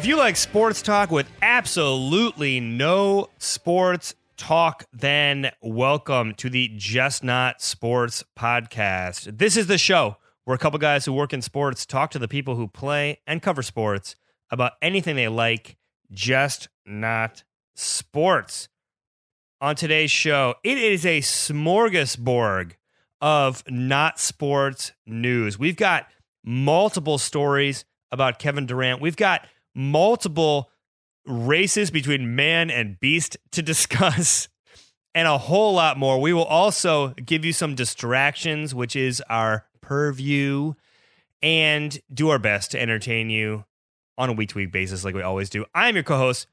If you like sports talk with absolutely no sports talk, then welcome to the Just Not Sports podcast. This is the show where a couple guys who work in sports talk to the people who play and cover sports about anything they like, just not sports. On today's show, it is a smorgasbord of not sports news. We've got multiple stories about Kevin Durant. We've got multiple races between man and beast to discuss and a whole lot more. We will also give you some distractions, which is our purview, and do our best to entertain you on a week to week basis, like we always do. I'm your co host,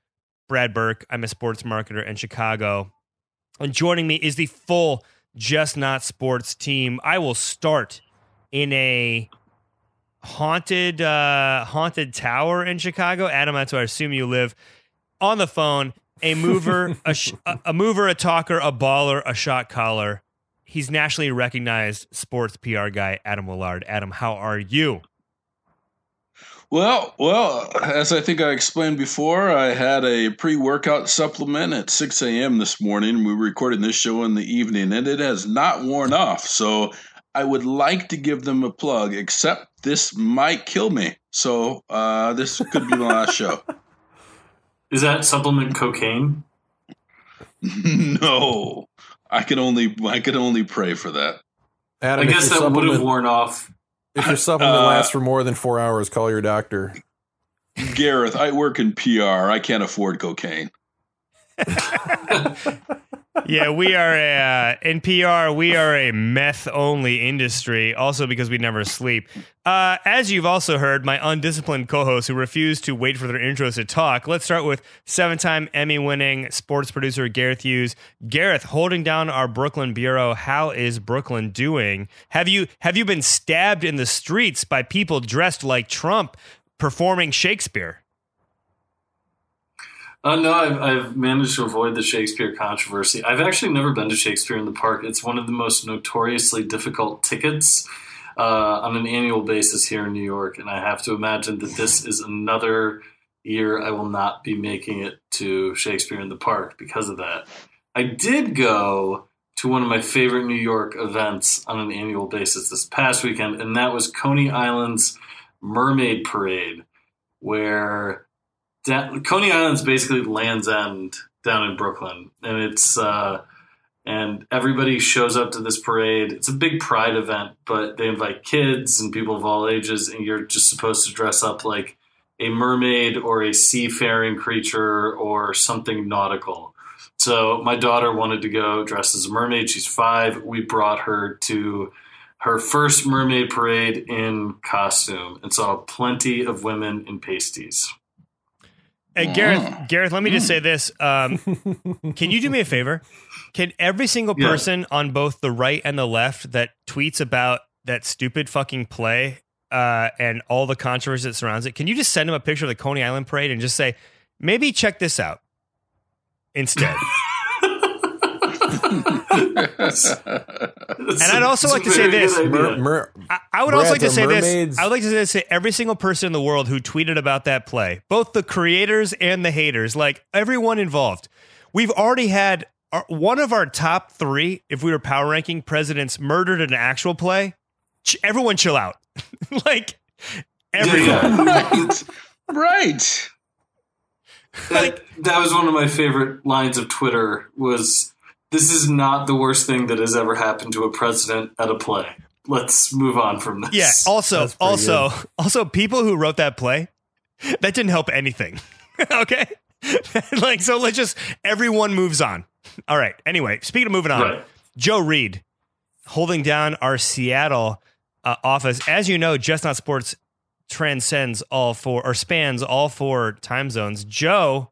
Brad Burke. I'm a sports marketer in Chicago. And joining me is the full Just Not Sports team. I will start in a haunted uh haunted tower in Chicago. Adam, that's where I assume you live. On the phone, a mover, a, sh- a a mover, a talker, a baller, a shot caller. He's nationally recognized sports PR guy, Adam Willard. Adam, how are you? Well, well, as I think I explained before, I had a pre-workout supplement at 6 a.m. this morning. We were recording this show in the evening, and it has not worn off. So I would like to give them a plug, except this might kill me. So uh, this could be the last show. Is that supplement cocaine? no, I can only I can only pray for that. Adam, I guess your that would have worn off. If your supplement Uh, lasts for more than four hours, call your doctor. Gareth, I work in PR. I can't afford cocaine. yeah, we are a, uh, in PR. We are a meth only industry. Also, because we never sleep. Uh, as you've also heard, my undisciplined co-hosts who refuse to wait for their intros to talk. Let's start with seven-time Emmy-winning sports producer Gareth Hughes. Gareth, holding down our Brooklyn bureau. How is Brooklyn doing? Have you have you been stabbed in the streets by people dressed like Trump performing Shakespeare? Uh, no, I've, I've managed to avoid the Shakespeare controversy. I've actually never been to Shakespeare in the Park. It's one of the most notoriously difficult tickets uh, on an annual basis here in New York, and I have to imagine that this is another year I will not be making it to Shakespeare in the Park because of that. I did go to one of my favorite New York events on an annual basis this past weekend, and that was Coney Island's Mermaid Parade, where da- Coney Island's basically Land's End down in Brooklyn, and it's uh, and everybody shows up to this parade. It's a big pride event, but they invite kids and people of all ages, and you're just supposed to dress up like a mermaid or a seafaring creature or something nautical. So my daughter wanted to go dressed as a mermaid. She's five. We brought her to her first mermaid parade in costume and saw plenty of women in pasties. Hey, Gareth, Gareth, let me just say this. Um, can you do me a favor? Can every single Yeah. person on both the right and the left that tweets about that stupid fucking play uh, and all the controversy that surrounds it, can you just send them a picture of the Coney Island parade and just say, maybe check this out instead? and I'd also like to say this. Mer- mer- I, I would also like to say mermaids- this. I would like to say this to every single person in the world who tweeted about that play, both the creators and the haters, like everyone involved. We've already had our, one of our top three, if we were power ranking presidents, murdered in an actual play. Ch- everyone, chill out. like everyone. right. right. that, that was one of my favorite lines of Twitter was this is not the worst thing that has ever happened to a president at a play. Let's move on from this. Yeah. Also, That's pretty also, also, people who wrote that play, that didn't help anything. okay. like, so let's just everyone moves on. All right. Anyway, speaking of moving on, Right. Joe Reed holding down our Seattle uh, office. As you know, Just Not Sports transcends all four or spans all four time zones. Joe,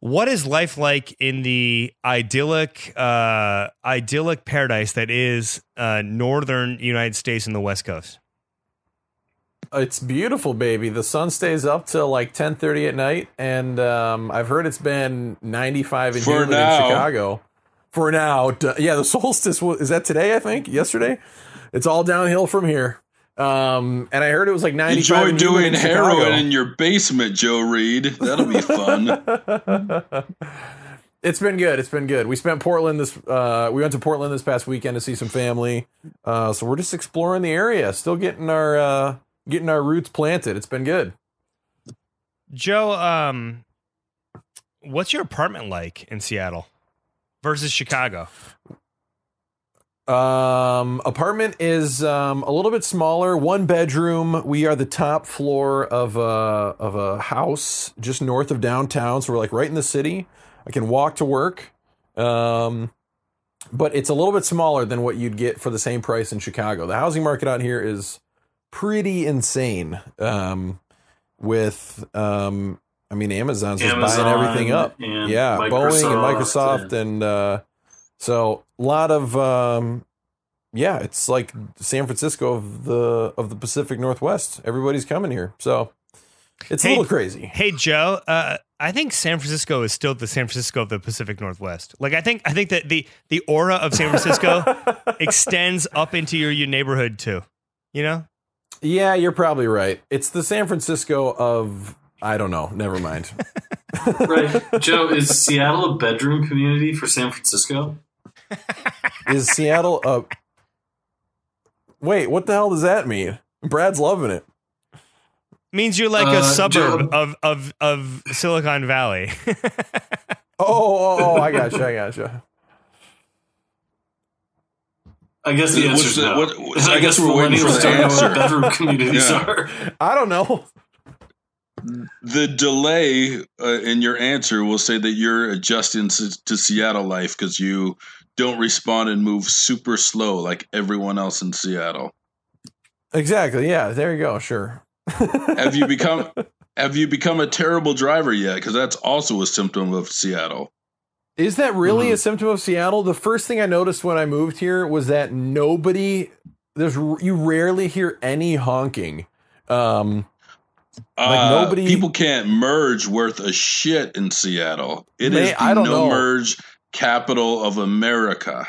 what is life like in the idyllic, uh, idyllic paradise that is uh, northern United States and the West Coast? It's beautiful, baby. The sun stays up till like ten thirty at night, and um, I've heard it's been ninety five and For humid in. Chicago. For now, yeah. The solstice was, is that today? I think yesterday. It's all downhill from here. Um, and I heard it was like ninety five. Enjoy doing heroin in your basement, Joe Reed. That'll be fun. It's been good. It's been good. We spent Portland this. Uh, we went to Portland this past weekend to see some family. Uh, so we're just exploring the area, still getting our uh, getting our roots planted. It's been good. Joe, um, what's your apartment like in Seattle versus Chicago? Um, apartment is um, a little bit smaller, one bedroom. We are the top floor of a of a house just north of downtown, so we're like right in the city. I can walk to work. Um, but it's a little bit smaller than what you'd get for the same price in Chicago. The housing market out here is pretty insane. Um, with um, I mean, Amazon's just buying everything up. and yeah, Boeing and Microsoft Microsoft and uh, so a lot of um, yeah, it's like San Francisco of the of the Pacific Northwest. Everybody's coming here, so it's Hey- a little crazy. Hey, Joe, uh, I think San Francisco is still the San Francisco of the Pacific Northwest. Like, I think I think that the the aura of San Francisco extends up into your, your neighborhood too. You know, Yeah, you're probably right. It's the San Francisco of I don't know. Never mind. right. Joe, is Seattle a bedroom community for San Francisco? Is Seattle a Wait, what the hell does that mean? Brad's loving it. means you're like Uh, a suburb Joe- of of of Silicon Valley. Oh, oh, oh, I gotcha, I gotcha. I guess the answer is no. what- I, I guess guess we're waiting for millennials the don't know answer. what bedroom communities Yeah. are. I don't know. The delay uh, in your answer will say that you're adjusting to, to Seattle life because you don't respond and move super slow like everyone else in Seattle. Exactly. Yeah, there you go. Sure. Have you become Have you become a terrible driver yet? Because that's also a symptom of Seattle. Is that really Mhm. a symptom of Seattle? The first thing I noticed when I moved here was that nobody there's you rarely hear any honking. Um Like Uh, nobody- people can't merge worth a shit in Seattle. It is May- the I don't no know. merge capital of America.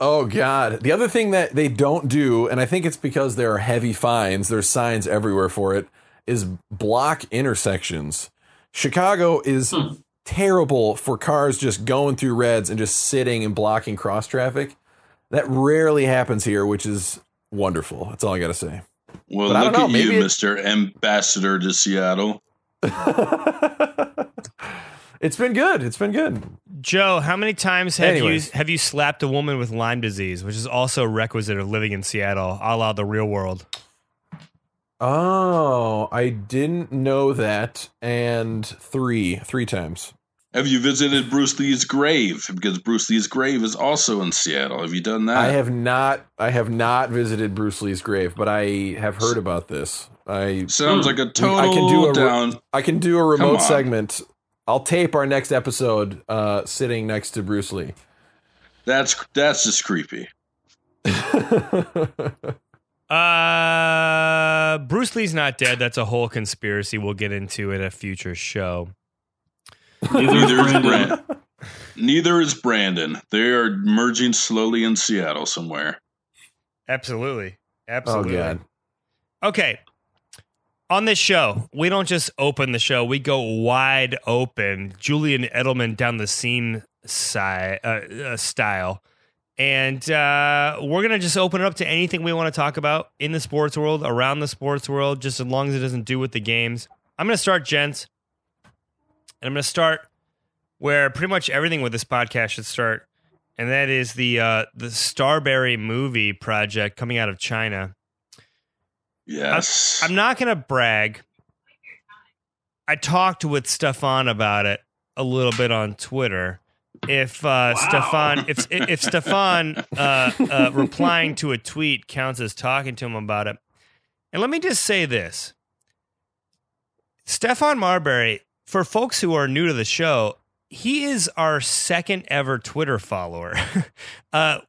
oh god. The other thing that they don't do and I think it's because there are heavy fines, there's signs everywhere for it, is block intersections. Chicago is Hmm. terrible for cars just going through reds and just sitting and blocking cross traffic. That rarely happens here, which is wonderful. That's all I got to say. Well, But look don't at know, you, it- Mister Ambassador to Seattle. it's been good. It's been good. Joe, how many times have Anyways. you have you slapped a woman with Lyme disease, which is also a requisite of living in Seattle, a la the real world? Oh, I didn't know that. And three, three times. Have you visited Bruce Lee's grave? Because Bruce Lee's grave is also in Seattle. Have you done that? I have not. I have not visited Bruce Lee's grave, but I have heard about this. I Sounds like a total I can do a re- down. I can do a remote segment. I'll tape our next episode uh, sitting next to Bruce Lee. That's that's just creepy. Uh, Bruce Lee's not dead. That's a whole conspiracy we'll get into in a future show. Neither is Brandon. Brandon. Neither is Brandon. They are merging slowly in Seattle somewhere. Absolutely. oh god. Okay. On this show, we don't just open the show, we go wide open. Julian Edelman down the seam side, uh, uh, style. And uh, we're going to just open it up to anything we want to talk about in the sports world, around the sports world, just as long as it doesn't do with the games. I'm going to start, gents. And I'm going to start where pretty much everything with this podcast should start. And that is the uh, the Starbury movie project coming out of China. Yes. I'm not going to brag. I talked with Stephon about it a little bit on Twitter. If uh, Stephon, if if Stephon uh, uh, replying to a tweet counts as talking to him about it, and let me just say this: Stephon Marbury, for folks who are new to the show, he is our second ever Twitter follower. uh,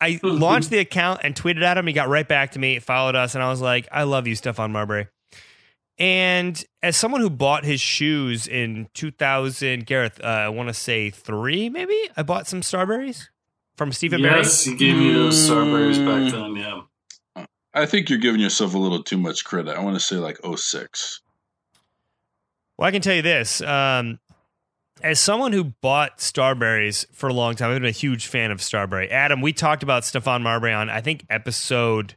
I launched the account and tweeted at him. He got right back to me, followed us, and I was like, "I love you, Stephon Marbury." And as someone who bought his shoes in 2000, Gareth, uh, I want to say three, maybe I bought some Starburys from Stephon Marbury. Yes, he gave me those Starburys back then. Yeah. I think you're giving yourself a little too much credit. I want to say like 06. Well, I can tell you this. Um, as someone who bought Starburys for a long time, I've been a huge fan of Starbury. Adam, we talked about Stephon Marbury on I think episode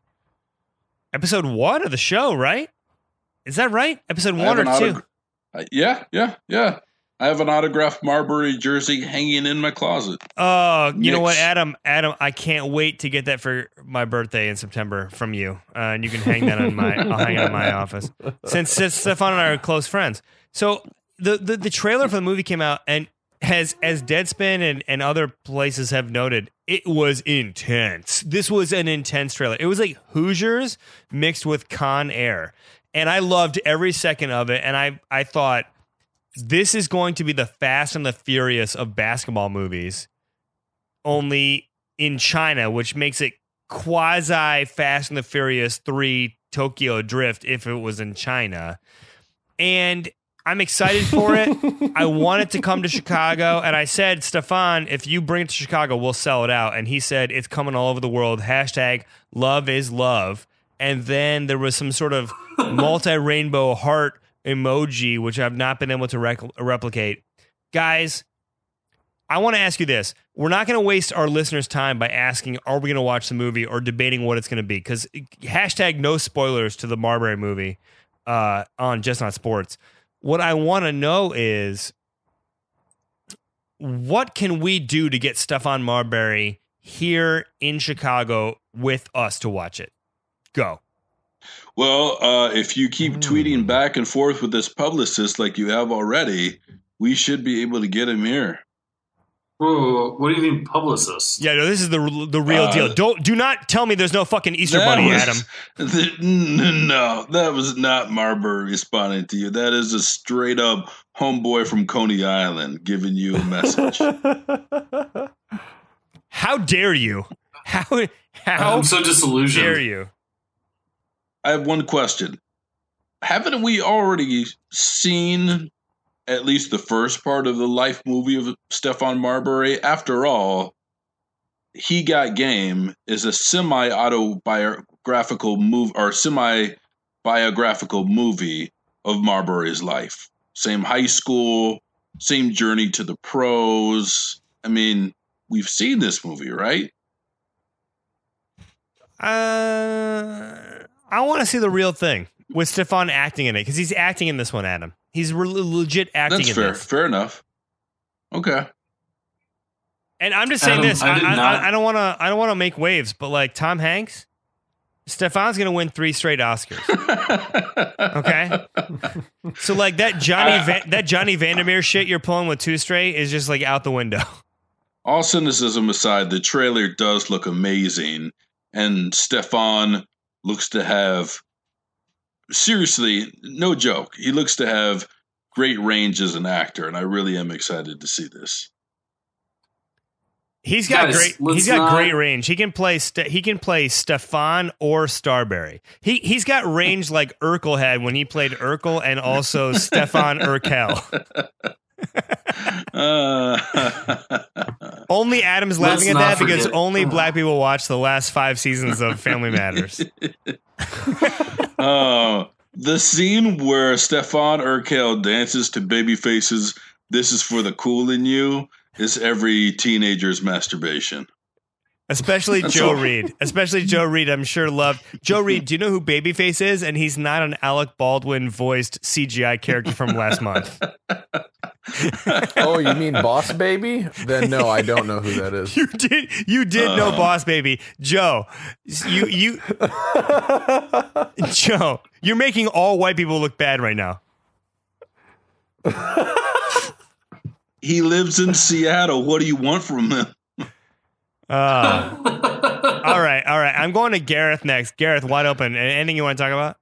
episode one of the show, right? Is that right? Episode I one or two? Uh, yeah, yeah, yeah. I have an autographed Marbury jersey hanging in my closet. Oh, you know what, Adam? Adam, I can't wait to get that for my birthday in September from you, uh, and you can hang that on my. I'll hang it in my office since, since Stephon and I are close friends. So the, the the trailer for the movie came out, and has as Deadspin and and other places have noted, it was intense. This was an intense trailer. It was like Hoosiers mixed with Con Air, and I loved every second of it. And I I thought this is going to be the Fast and the Furious of basketball movies, only in China, which makes it quasi Fast and the Furious 3 Tokyo Drift if it was in China. And I'm excited for it. I want it to come to Chicago. And I said, Stephon, if you bring it to Chicago, we'll sell it out. And he said, it's coming all over the world. Hashtag love is love. And then there was some sort of multi rainbow heart emoji, which I've not been able to rec- replicate. Guys, I want to ask you this. We're not going to waste our listeners' time by asking, are we going to watch the movie or debating what it's going to be? Because hashtag no spoilers to the Marbury movie uh, on Just Not Sports. What I want to know is what can we do to get Stephon Marbury here in Chicago with us to watch it? Go. Well, uh, if you keep Hmm. tweeting back and forth with this publicist like you have already, we should be able to get him here. Whoa, what do you mean, publicist? Yeah, no, this is the the real Uh, deal. Don't do not tell me there's no fucking Easter bunny, was- Adam. th- n- no, that was not Marbury responding to you. That is a straight up homeboy from Coney Island giving you a message. How dare you? How how I'm so disillusioned. dare you? I have one question. Haven't we already seen at least the first part of the life movie of Stephon Marbury? After all, He Got Game is a semi autobiographical move or semi biographical movie of Marbury's life. Same high school, same journey to the pros. I mean, we've seen this movie, right? Uh, I want to see the real thing with Stephon acting in it because he's acting in this one, Adam. He's re- legit acting That's in fair. this. Fair enough. Okay. And I'm just saying Adam, this. I I, I, I don't want to. I don't want to make waves, but like Tom Hanks, Stephon's gonna win three straight Oscars. Okay. So like that Johnny Van, that Johnny Vander Meer shit you're pulling with two straight is just like out the window. All cynicism aside, the trailer does look amazing, and Stephon looks to have seriously, no joke. He looks to have great range as an actor, and I really am excited to see this. He's got Guys, great. He's got not- great range. He can play. Ste- he can play Stephon or Starbury. He he's got range like Urkel had when he played Urkel, and also Stefan Urquelle. Uh, Only Adam's laughing at that because forget- only black people watch the last five seasons of Family Matters. Oh, the scene where Stefan Urquelle dances to Babyface's "This is for the cool in you" is every teenager's masturbation. Especially Joe. Reed. Especially Joe Reed, I'm sure loved. Joe Reed, do you know who Babyface is? And he's not an Alec Baldwin voiced CGI character from last month. oh, you mean Boss Baby? Then no, I don't know who that is. You did you did know Uh. Boss Baby. Joe, you you Joe, you're making all white people look bad right now. He lives in Seattle. What do you want from him? Uh, all right, all right. I'm going to Gareth next. Gareth, wide open. Anything you want to talk about?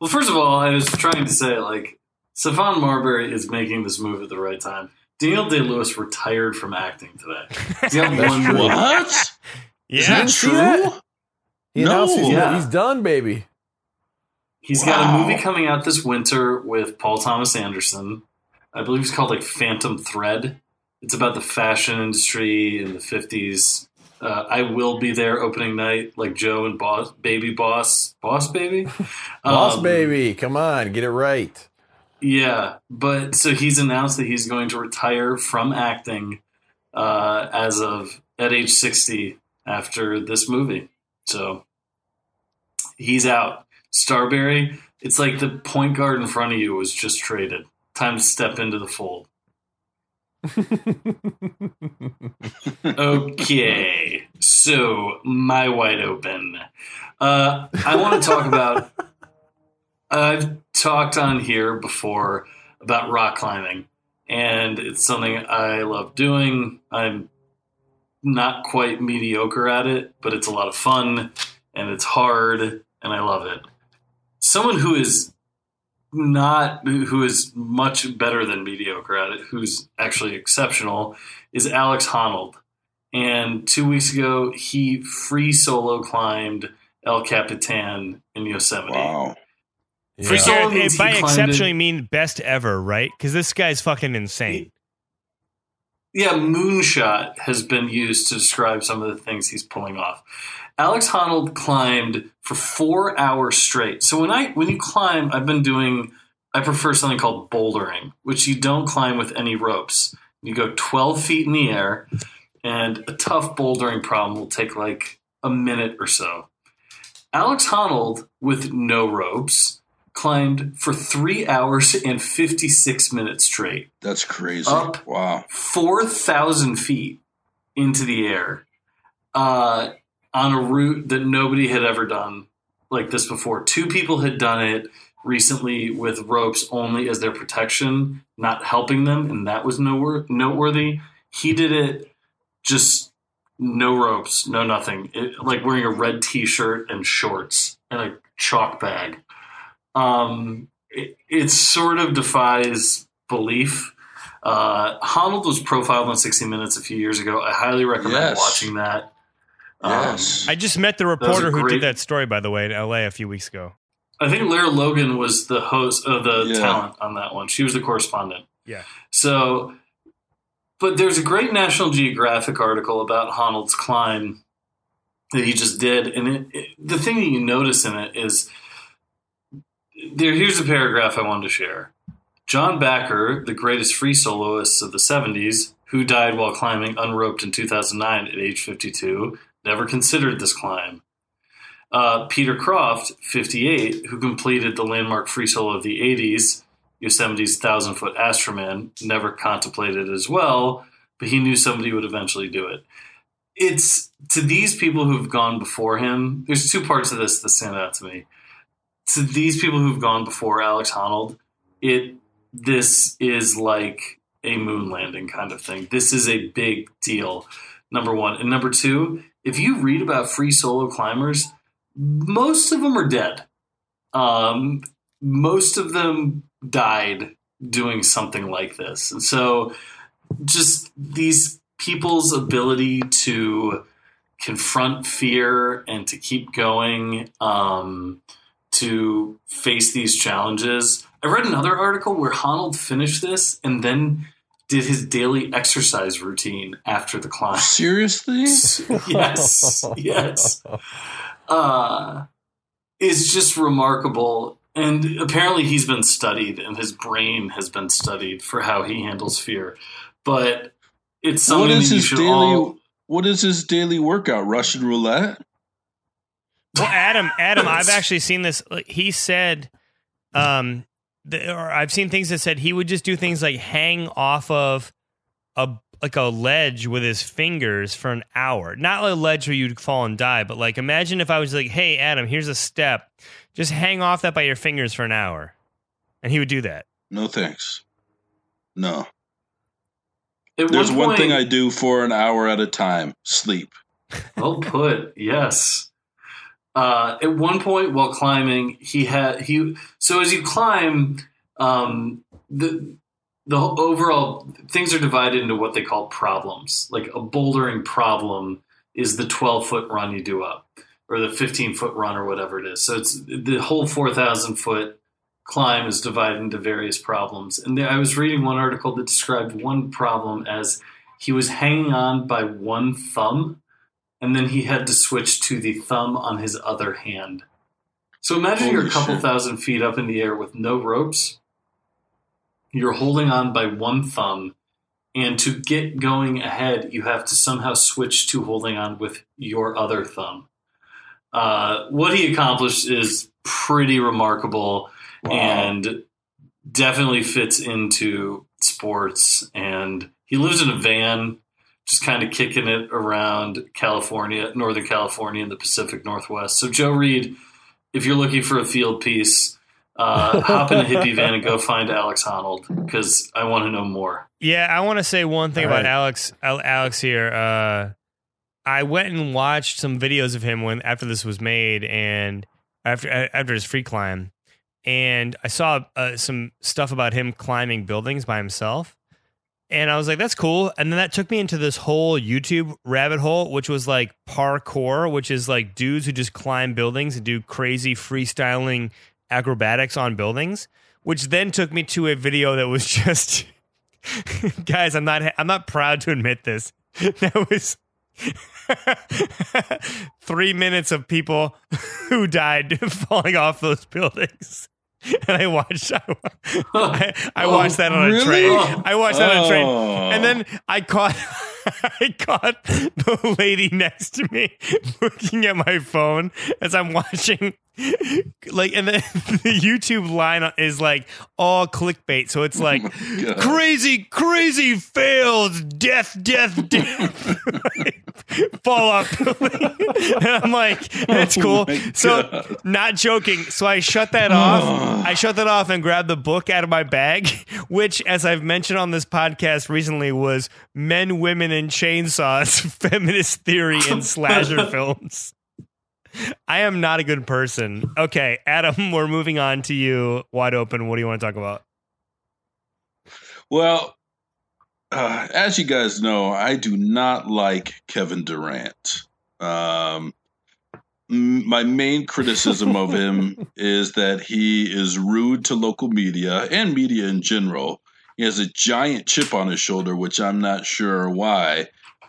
Well, first of all, I was trying to say, like, Stephon Marbury is making this move at the right time. Daniel Day Lewis retired from acting today. He's got one true. movie. What? Is Yeah. that true? that? He No. he's, Yeah. he's done, baby. He's got a movie coming out this winter with Paul Thomas Anderson. I believe it's called like Phantom Thread. It's about the fashion industry in the 50s. Uh, I will be there opening night, like Joe and Boss, Baby Boss, Boss Baby, Boss Um, baby, come on, get it right. Yeah, but so he's announced that he's going to retire from acting uh, as of at age 60 after this movie. So he's out. Starbury, it's like the point guard in front of you was just traded. Time to step into the fold. Okay, so my wide open. Uh, I want to talk about. I've talked on here before about rock climbing, and it's something I love doing. I'm not quite mediocre at it, but it's a lot of fun and it's hard, and I love it. Someone who is not who is much better than mediocre at it, who's actually exceptional, is Alex Honnold. And two weeks ago, he free solo climbed El Capitan in Yosemite. Wow. For Yeah. so- Yeah, means he by climbed exceptionally it- mean best ever, right? Because this guy's fucking insane. Yeah, moonshot has been used to describe some of the things he's pulling off. Alex Honnold climbed for four hours straight. So when I when you climb, I've been doing. I prefer something called bouldering, which you don't climb with any ropes. You go twelve feet in the air, and a tough bouldering problem will take like a minute or so. Alex Honnold, with no ropes, climbed for three hours and fifty six minutes straight. That's crazy. Up. Wow. 4,000 feet into the air uh, on a route that nobody had ever done like this before. Two people had done it recently with ropes only as their protection, not helping them, and that was noteworthy. He did it just no ropes, no nothing, it, like wearing a red t shirt and shorts and a chalk bag. Um, it, it sort of defies belief. Uh, Honnold was profiled on 60 Minutes a few years ago. I highly recommend Yes. watching that. Um, I just met the reporter who great- did that story, by the way, in LA a few weeks ago. I think Lara Logan was the host of the Yeah. talent on that one. She was the correspondent. Yeah. So, but there's a great National Geographic article about Honnold's climb that he just did, and it, it, the thing that you notice in it is there. Here's a paragraph I wanted to share. John Bachar, the greatest free soloist of the 70s, who died while climbing unroped in 2009 at age 52, never considered this climb. Uh, Peter Croft, 58, who completed the landmark free solo of the 80s, Yosemite's Thousand Foot Astroman, never contemplated it as well, but he knew somebody would eventually do it. It's to these people who've gone before him, there's two parts of this that stand out to me. To these people who've gone before Alex Honnold, it this is like a moon landing kind of thing. This is a big deal. Number one. And number two, if you read about free solo climbers, most of them are dead. Um, most of them died doing something like this. And so just these people's ability to confront fear and to keep going, um, to face these challenges. I read another article where Honnold finished this and then did his daily exercise routine after the climb. Seriously? yes, yes. Uh, is just remarkable. And apparently, he's been studied, and his brain has been studied for how he handles fear. But it's something What is that you his should daily all. what is his daily workout? Russian roulette? Well, Adam, Adam, I've actually seen this. He said, um, the, or I've seen things that said he would just do things like hang off of a like a ledge with his fingers for an hour. Not a ledge where you'd fall and die, but like imagine if I was like, "Hey, Adam, here's a step. Just hang off that by your fingers for an hour," and he would do that. No thanks. No. At There's one thing I do for an hour at a time. Sleep. Well put. Yes. Uh, at one point while climbing, he had he. So as you climb, um, the the overall things are divided into what they call problems. Like a bouldering problem is the twelve foot run you do up. or the 15 foot run or whatever it is. So it's the whole 4,000 foot climb is divided into various problems. And I was reading one article that described one problem as he was hanging on by one thumb, and then he had to switch to the thumb on his other hand. So imagine Holy you're a couple shit. thousand feet up in the air with no ropes. You're holding on by one thumb, and to get going ahead, you have to somehow switch to holding on with your other thumb. Uh, what he accomplished is pretty remarkable Wow. and definitely fits into sports. And he lives in a van, just kind of kicking it around California, Northern California, and the Pacific Northwest. So, Joe Reed, if you're looking for a field piece, uh, hop in a hippie van and go find Alex Honnold because I want to know more. Yeah, I want to say one thing All about right. Alex. Alex here. Uh, I went and watched some videos of him when after this was made, and after after his free climb, and I saw uh, some stuff about him climbing buildings by himself, and I was like, "That's cool." And then that took me into this whole YouTube rabbit hole, which was like parkour, which is like dudes who just climb buildings and do crazy freestyling acrobatics on buildings, which then took me to a video that was just guys i'm not i'm not proud to admit this that was three minutes of people who died falling off those buildings and i watched i, I, I watched that on a train. I watched that on a train. Oh. and then i caught i caught the lady next to me looking at my phone as i'm watching like and then the youtube line is like all clickbait. So it's oh like God. crazy crazy fails death death death. Fall off. And i'm like that's Oh cool. my so God. not joking. So i shut that off. I shut that off and grabbed the book out of my bag which as i've mentioned on this podcast recently was men women and chainsaws feminist theory in slasher films I am not a good person. Okay, Adam, we're moving on to you. Wide open. What do you want to talk about? Well, uh, as you guys know, I do not like Kevin Durant. Um, my main criticism of him is that he is rude to local media and media in general. He has a giant chip on his shoulder, which I'm not sure why,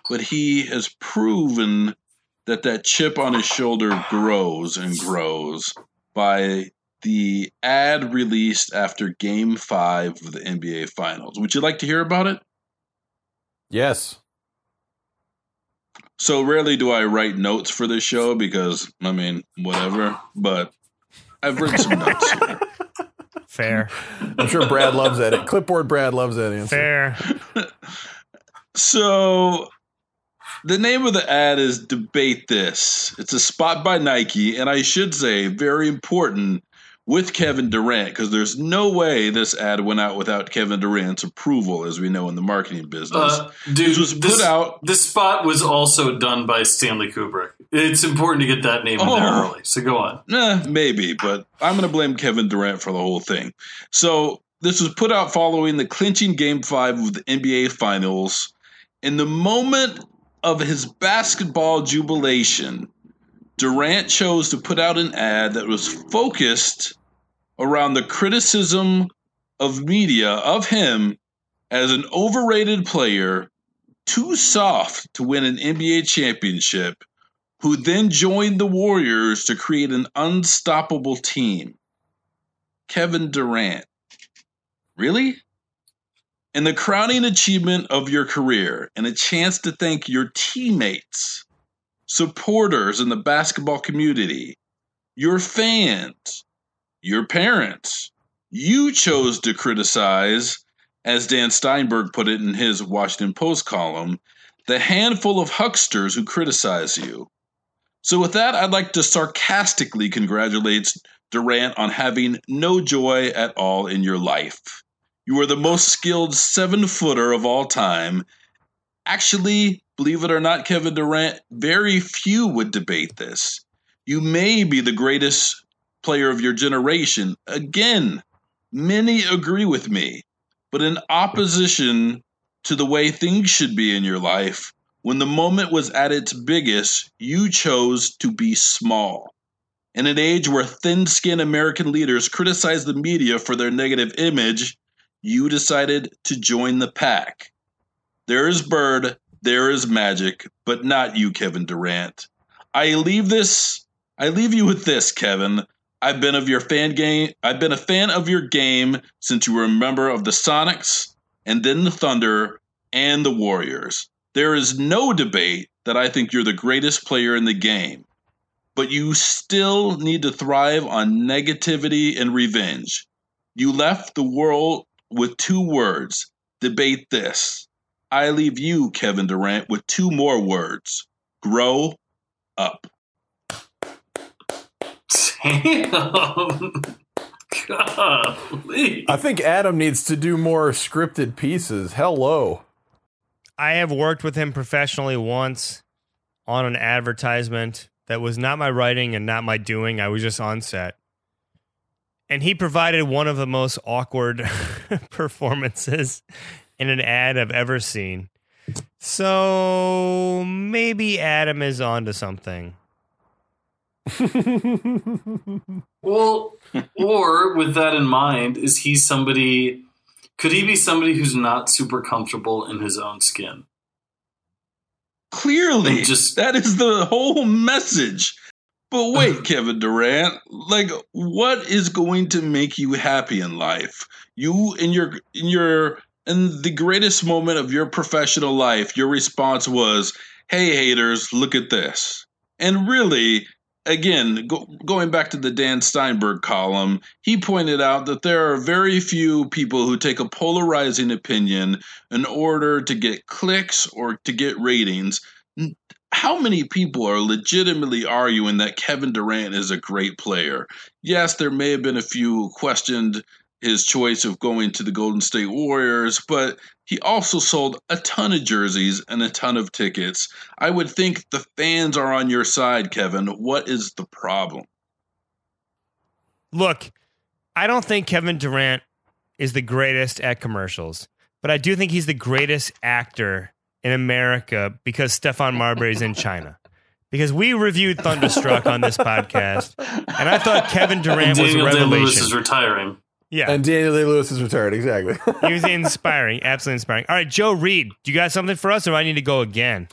but he has proven that that chip on his shoulder grows and grows by the ad released after game five of the NBA Finals. Would you like to hear about it? Yes. So rarely do I write notes for this show because, I mean, whatever, but I've written some notes here. Fair. I'm sure Brad loves that. Clipboard Brad loves that answer. Fair. So the name of the ad is Debate This. It's a spot by Nike, and I should say, very important with Kevin Durant, because there's no way this ad went out without Kevin Durant's approval, as we know in the marketing business. Uh, dude, this was put out This spot was also done by Stanley Kubrick. It's important to get that name in there Oh. early. So go on. Eh, maybe, but I'm going to blame Kevin Durant for the whole thing. So this was put out following the clinching Game Five of the NBA Finals. And the moment of his basketball jubilation, Durant chose to put out an ad that was focused around the criticism of media of him as an overrated player, too soft to win an NBA championship, who then joined the Warriors to create an unstoppable team. Kevin Durant. Really? In the crowning achievement of your career and a chance to thank your teammates, supporters in the basketball community, your fans, your parents, you chose to criticize, as Dan Steinberg put it in his Washington Post column, the handful of hucksters who criticize you. So, with that, I'd like to sarcastically congratulate Durant on having no joy at all in your life. You are the most skilled seven footer of all time. Actually, believe it or not, Kevin Durant, very few would debate this. You may be the greatest player of your generation. Again, many agree with me. But in opposition to the way things should be in your life, When the moment was at its biggest, you chose to be small. In an age where thin skinned American leaders criticize the media for their negative image, you decided to join the pack. There is Bird, there is Magic, but not you, Kevin Durant. I leave this I leave you with this, Kevin. I've been of your fan game I've been a fan of your game since you were a member of the Sonics and then the Thunder and the Warriors. There is no debate that I think you're the greatest player in the game but you still need to thrive on negativity and revenge. You left the world with two words debate this. I leave you, Kevin Durant, with two more words grow up. Damn. Golly. I think Adam needs to do more scripted pieces. Hello. I have worked with him professionally once on an advertisement that was not my writing and not my doing. I was just on set. And he provided one of the most awkward performances in an ad I've ever seen. So maybe Adam is onto something. Well, or with that in mind, is he somebody? Could he be somebody who's not super comfortable in his own skin? Clearly, And just- that is the whole message. But wait, Kevin Durant, like what is going to make you happy in life? You in your in your in the greatest moment of your professional life, your response was, "Hey haters, look at this." And really, again, go, going back to the Dan Steinberg column, he pointed out that there are very few people who take a polarizing opinion in order to get clicks or to get ratings. How many people are legitimately arguing that Kevin Durant is a great player? Yes, there may have been a few who questioned his choice of going to the Golden State Warriors, but he also sold a ton of jerseys and a ton of tickets. I would think the fans are on your side, Kevin. What is the problem? Look, I don't think Kevin Durant is the greatest at commercials, but I do think he's the greatest actor in America because Stephon Marbury's in China. Because we reviewed Thunderstruck on this podcast, and I thought Kevin Durant was a Daniel Day Lewis is retiring. Yeah, And Daniel Day Lewis is retired. Exactly. he was inspiring, absolutely inspiring. All right, Joe Reed, do you got something for us, or do I need to go again?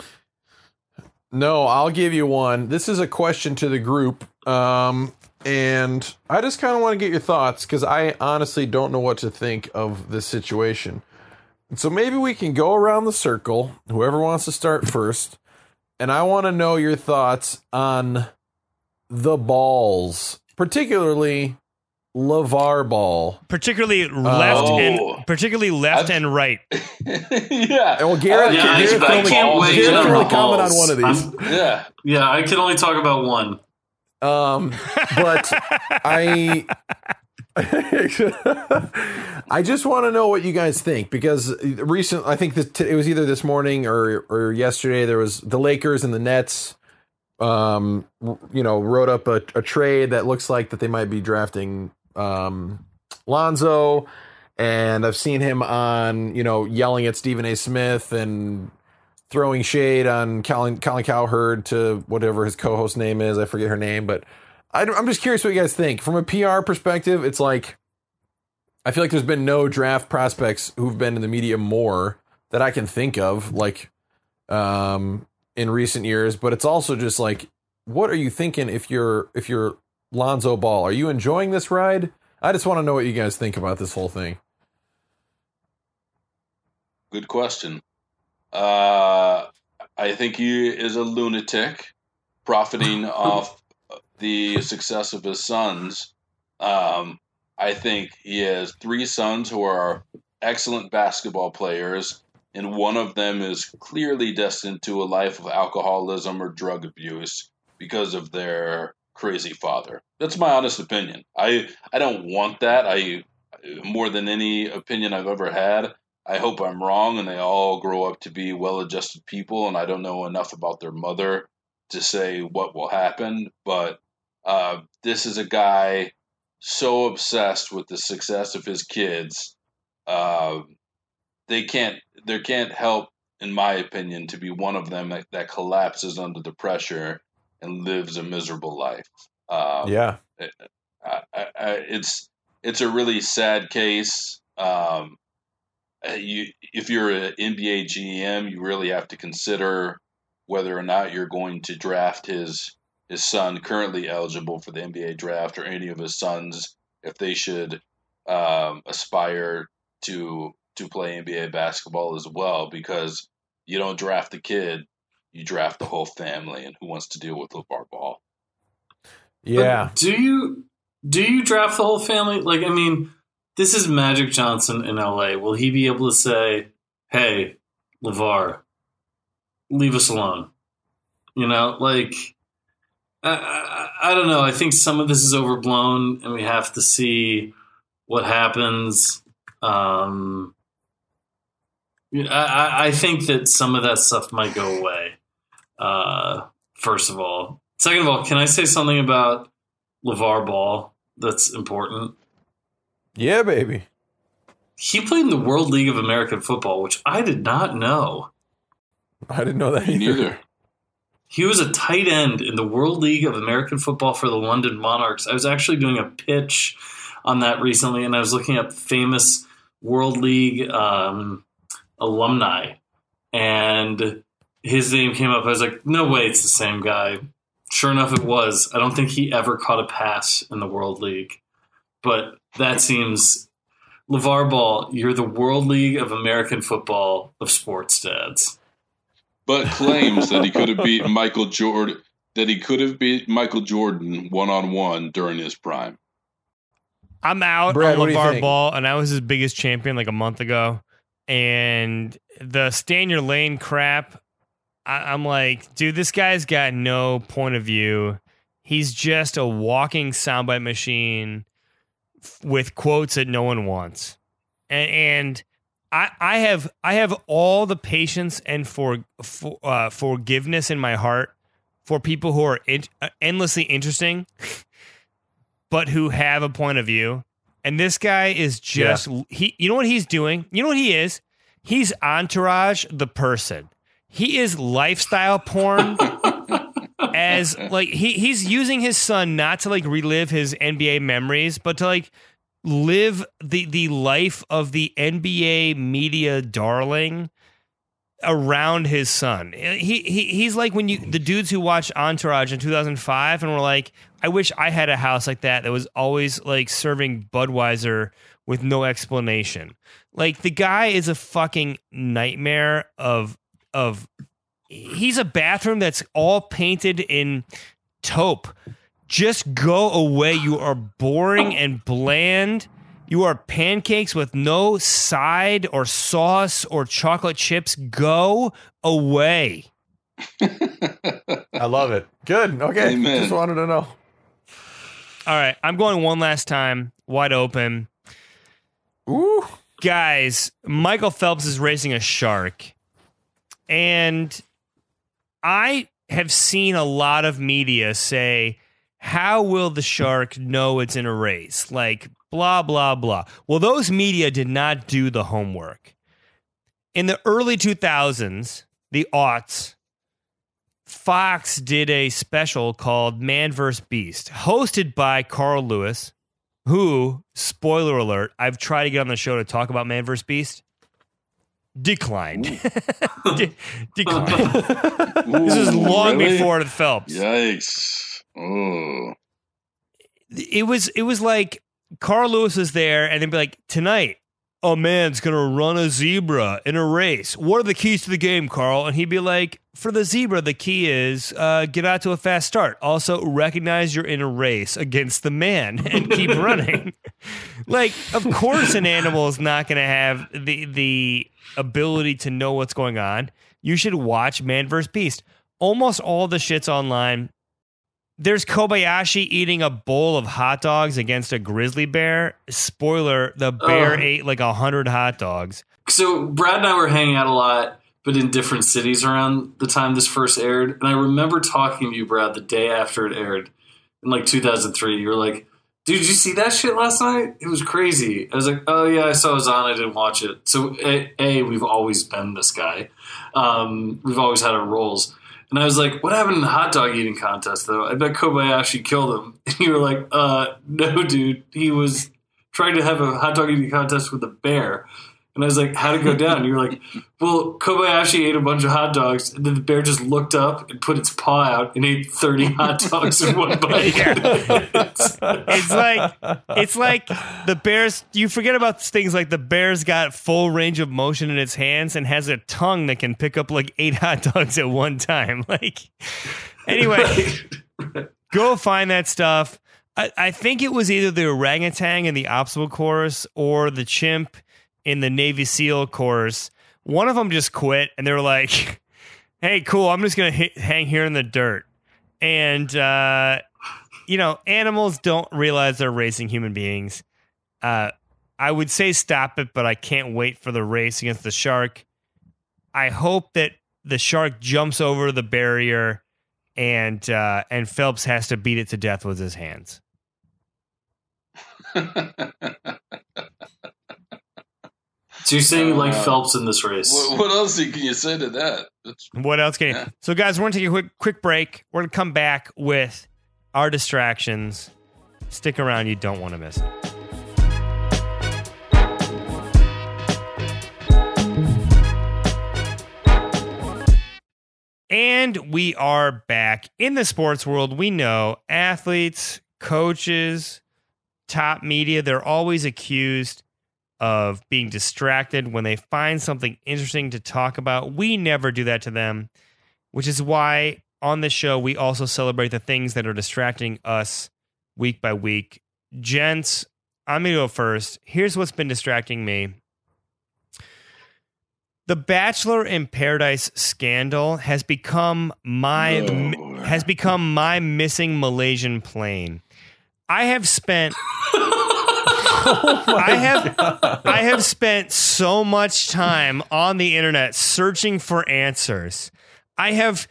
no, I'll give you one. This is a question to the group. Um, and I just kind of want to get your thoughts because I honestly don't know what to think of this situation. So maybe we can go around the circle, whoever wants to start first. And I want to know your thoughts on the balls, particularly LaVar Ball. Particularly left Oh. and particularly left I've- and right. yeah. Well, Gareth, Yeah, Gareth I- can I only, can't wait Gareth can only know comment on one of these. I'm- Yeah. Yeah, I can only talk about one. Um, but I, I just want to know what you guys think because recent, I think it was either this morning or or yesterday. There was the Lakers and the Nets. Um, you know, wrote up a, a trade that looks like that they might be drafting um Lonzo, and I've seen him on you know yelling at Stephen A. Smith and throwing shade on Colin, Colin Cowherd to whatever his co-host name is. I forget her name, but I, am just curious what you guys think. From a PR perspective, it's like I feel like there's been no draft prospects who've been in the media more that I can think of, like um, in recent years. But it's also just like, what are you thinking if you're if you're Lonzo Ball? Are you enjoying this ride? I just want to know what you guys think about this whole thing. Good question. Uh, I think he is a lunatic, profiting off the success of his sons. Um, I think he has three sons who are excellent basketball players, and one of them is clearly destined to a life of alcoholism or drug abuse because of their crazy father. That's my honest opinion. I I don't want that. I more than any opinion I've ever had. I hope I'm wrong and they all grow up to be well adjusted people and I don't know enough about their mother to say what will happen, but uh, this is a guy so obsessed with the success of his kids. Uh, they can't they can't help in my opinion, to be one of them that, that collapses under the pressure and lives a miserable life. Um, yeah. I, I, I, it's it's a really sad case. Um, uh, you, if you're an NBA GM, you really have to consider whether or not you're going to draft his his son currently eligible for the NBA draft or any of his sons if they should um, aspire to to play NBA basketball as well because you don't draft the kid, you draft the whole family and who wants to deal with LaVar Ball. Yeah. But do you do you draft the whole family? Like, I mean, this is Magic Johnson in LA. Will he be able to say, "Hey, LaVar, leave us alone"? You know, like I, I, I don't know. I think some of this is overblown, and we have to see what happens. Um, I, I think that some of that stuff might go away. Uh, first of all, second of all, can I say something about LaVar Ball that's important? Yeah, baby. He played in the World League of American Football, which I did not know. I didn't know that Me either. neither. He was a tight end in the World League of American Football for the London Monarchs. I was actually doing a pitch on that recently, and I was looking up famous World League um, alumni, and his name came up. I was like, no way, it's the same guy. Sure enough, it was. I don't think he ever caught a pass in the World League, but that seems. LaVar Ball, you're the World League of American Football of sports dads. But claims that he could have beat Michael Jordan that he could have beat Michael Jordan one on one during his prime. I'm out Brad, on what do LaVar? Ball, and I was his biggest champion like a month ago. And the stay in your lane crap, I, I'm like, dude, this guy's got no point of view. He's just a walking soundbite machine f- with quotes that no one wants. And, and I, I have I have all the patience and for, for uh, forgiveness in my heart for people who are in, uh, endlessly interesting but who have a point of view. And this guy is just he you know what he's doing? You know what he is? He's entourage the person. He is lifestyle porn as like he he's using his son not to like relive his NBA memories, but to like live the the life of the NBA media darling around his son. He, he he's like when you the dudes who watched Entourage in 2005 and were like, I wish I had a house like that that was always like serving Budweiser with no explanation. Like the guy is a fucking nightmare of of he's a bathroom that's all painted in taupe. Just go away. You are boring and bland. You are pancakes with no side or sauce or chocolate chips. Go away. I love it. Good. Okay. Amen. Just wanted to know. All right, I'm going one last time, wide open. Ooh. Guys, Michael Phelps is racing a shark. And I have seen a lot of media say, how will the shark know it's in a race? Like, blah, blah, blah. Well, those media did not do the homework. In the early 2000s, the aughts, Fox did a special called Man vs. Beast, hosted by Carl Lewis, who, spoiler alert, I've tried to get on the show to talk about Man vs. Beast. Declined. De- declined. this is long really? before the Phelps. Yikes! Oh, It was it was like Carl Lewis was there, and they'd be like, tonight, a man's gonna run a zebra in a race. What are the keys to the game, Carl? And he'd be like, for the zebra, the key is uh, get out to a fast start. Also, recognize you're in a race against the man and keep running. like, of course, an animal is not gonna have the the ability to know what's going on. You should watch Man vs. Beast. Almost all the shits online there's Kobayashi eating a bowl of hot dogs against a grizzly bear. Spoiler: the bear Ugh. ate like a hundred hot dogs. So Brad and I were hanging out a lot, but in different cities around the time this first aired. And I remember talking to you, Brad, the day after it aired in like 2003. You were like, Dude, did you see that shit last night? It was crazy. I was like, oh yeah, I saw it was on. I didn't watch it. So a, a we've always been this guy. Um, we've always had our roles. And I was like, what happened in the hot dog eating contest though? I bet Kobayashi killed him. And you were like, uh, no, dude. He was trying to have a hot dog eating contest with a bear. And I was like, how'd it go down? And you were like, well, Kobayashi ate a bunch of hot dogs, and then the bear just looked up and put its paw out and ate 30 hot dogs in one bite. It's like it's like the bears. You forget about things like the bear's got full range of motion in its hands and has a tongue that can pick up like eight hot dogs at one time. Like, anyway, go find that stuff. I, I think it was either the orangutan in the obstacle course or the chimp in the Navy SEAL course. One of them just quit, and they were like, "Hey, cool, I'm just gonna hit, hang here in the dirt." And uh, you know, animals don't realize they're racing human beings. Uh, I would say stop it, but I can't wait for the race against the shark. I hope that the shark jumps over the barrier and uh, and Phelps has to beat it to death with his hands. So you're saying you like Uh, Phelps in this race? what, what else can you say to that? That's, What else can you? Yeah. So, guys, we're gonna take a quick quick break. We're gonna come back with our distractions. Stick around; you don't want to miss it. And we are back in the sports world. We know athletes, coaches, top media, they're always accused of being distracted when they find something interesting to talk about. We never do that to them, which is why on this show we also celebrate the things that are distracting us week by week. Gents, I'm going to go first. Here's what's been distracting me. The Bachelor in Paradise scandal has become my has become my missing Malaysian plane. I have spent I have I have spent so much time on the internet searching for answers. I have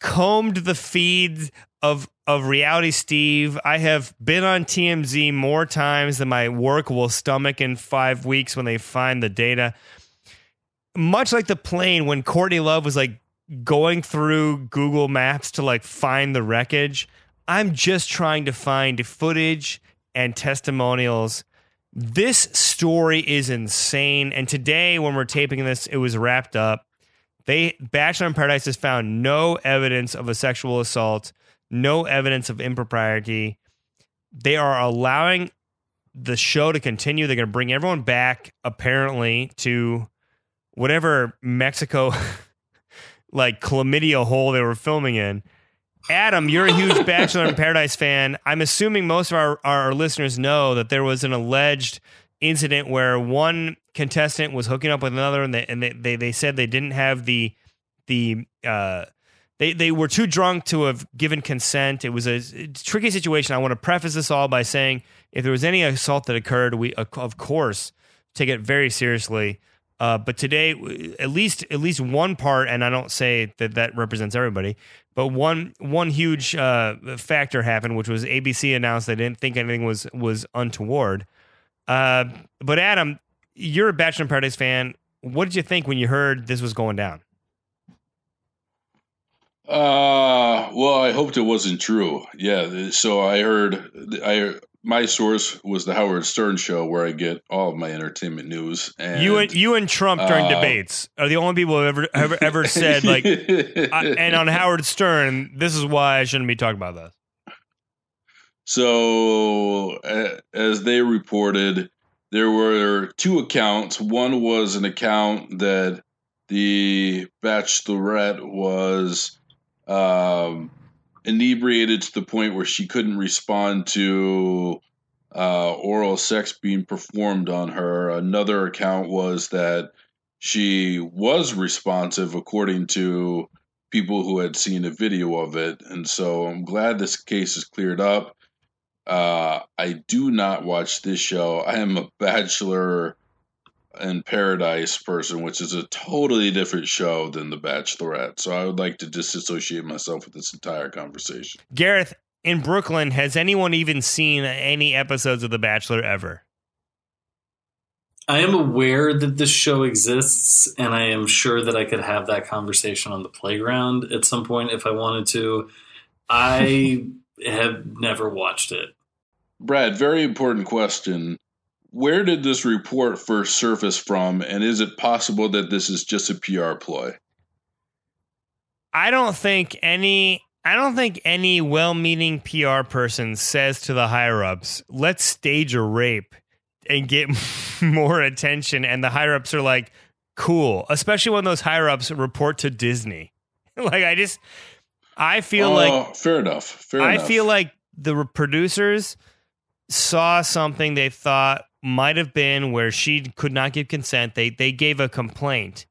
combed the feed of of reality Steve. I have been on TMZ more times than my work will stomach in 5 weeks when they find the data. Much like the plane when Courtney Love was like going through Google Maps to like find the wreckage, I'm just trying to find footage and testimonials. This story is insane. And today, when we're taping this, it was wrapped up. They Bachelor in Paradise has found no evidence of a sexual assault, no evidence of impropriety. They are allowing the show to continue. They're going to bring everyone back, apparently, to whatever Mexico like chlamydia hole they were filming in. Adam, you're a huge Bachelor in Paradise fan. I'm assuming most of our, our listeners know that there was an alleged incident where one contestant was hooking up with another, and they and they, they, they said they didn't have the the uh, they they were too drunk to have given consent. It was a tricky situation. I want to preface this all by saying if there was any assault that occurred, we of course take it very seriously. Uh, but today, at least at least one part, and I don't say that that represents everybody, but one one huge uh, factor happened, which was ABC announced they didn't think anything was was untoward. Uh, but Adam, you're a Bachelor in Paradise fan. What did you think when you heard this was going down? Uh, well, I hoped it wasn't true. Yeah, so I heard I my source was the Howard Stern show where I get all of my entertainment news. And you and you and Trump during uh, debates are the only people who ever ever, ever said like, I, and on Howard Stern, this is why I shouldn't be talking about this. So, uh, as they reported, there were two accounts. One was an account that the Bachelorette was um, inebriated to the point where she couldn't respond to uh, oral sex being performed on her. Another account was that she was responsive, according to people who had seen a video of it. And so I'm glad this case is cleared up. Uh, I do not watch this show. I am a Bachelor in Paradise person, which is a totally different show than The Bachelorette. So I would like to disassociate myself with this entire conversation. Gareth, in Brooklyn, has anyone even seen any episodes of The Bachelor ever? I am aware that this show exists, and I am sure that I could have that conversation on the playground at some point if I wanted to. I have never watched it. Brad, very important question. Where did this report first surface from, and is it possible that this is just a PR ploy? I don't think any I don't think any well-meaning PR person says to the higher ups, "Let's stage a rape and get more attention." And the higher ups are like, "Cool," especially when those higher ups report to Disney. like I just I feel oh, like fair enough. Fair I enough. feel like the producers saw something they thought might have been where she could not give consent. They they gave a complaint.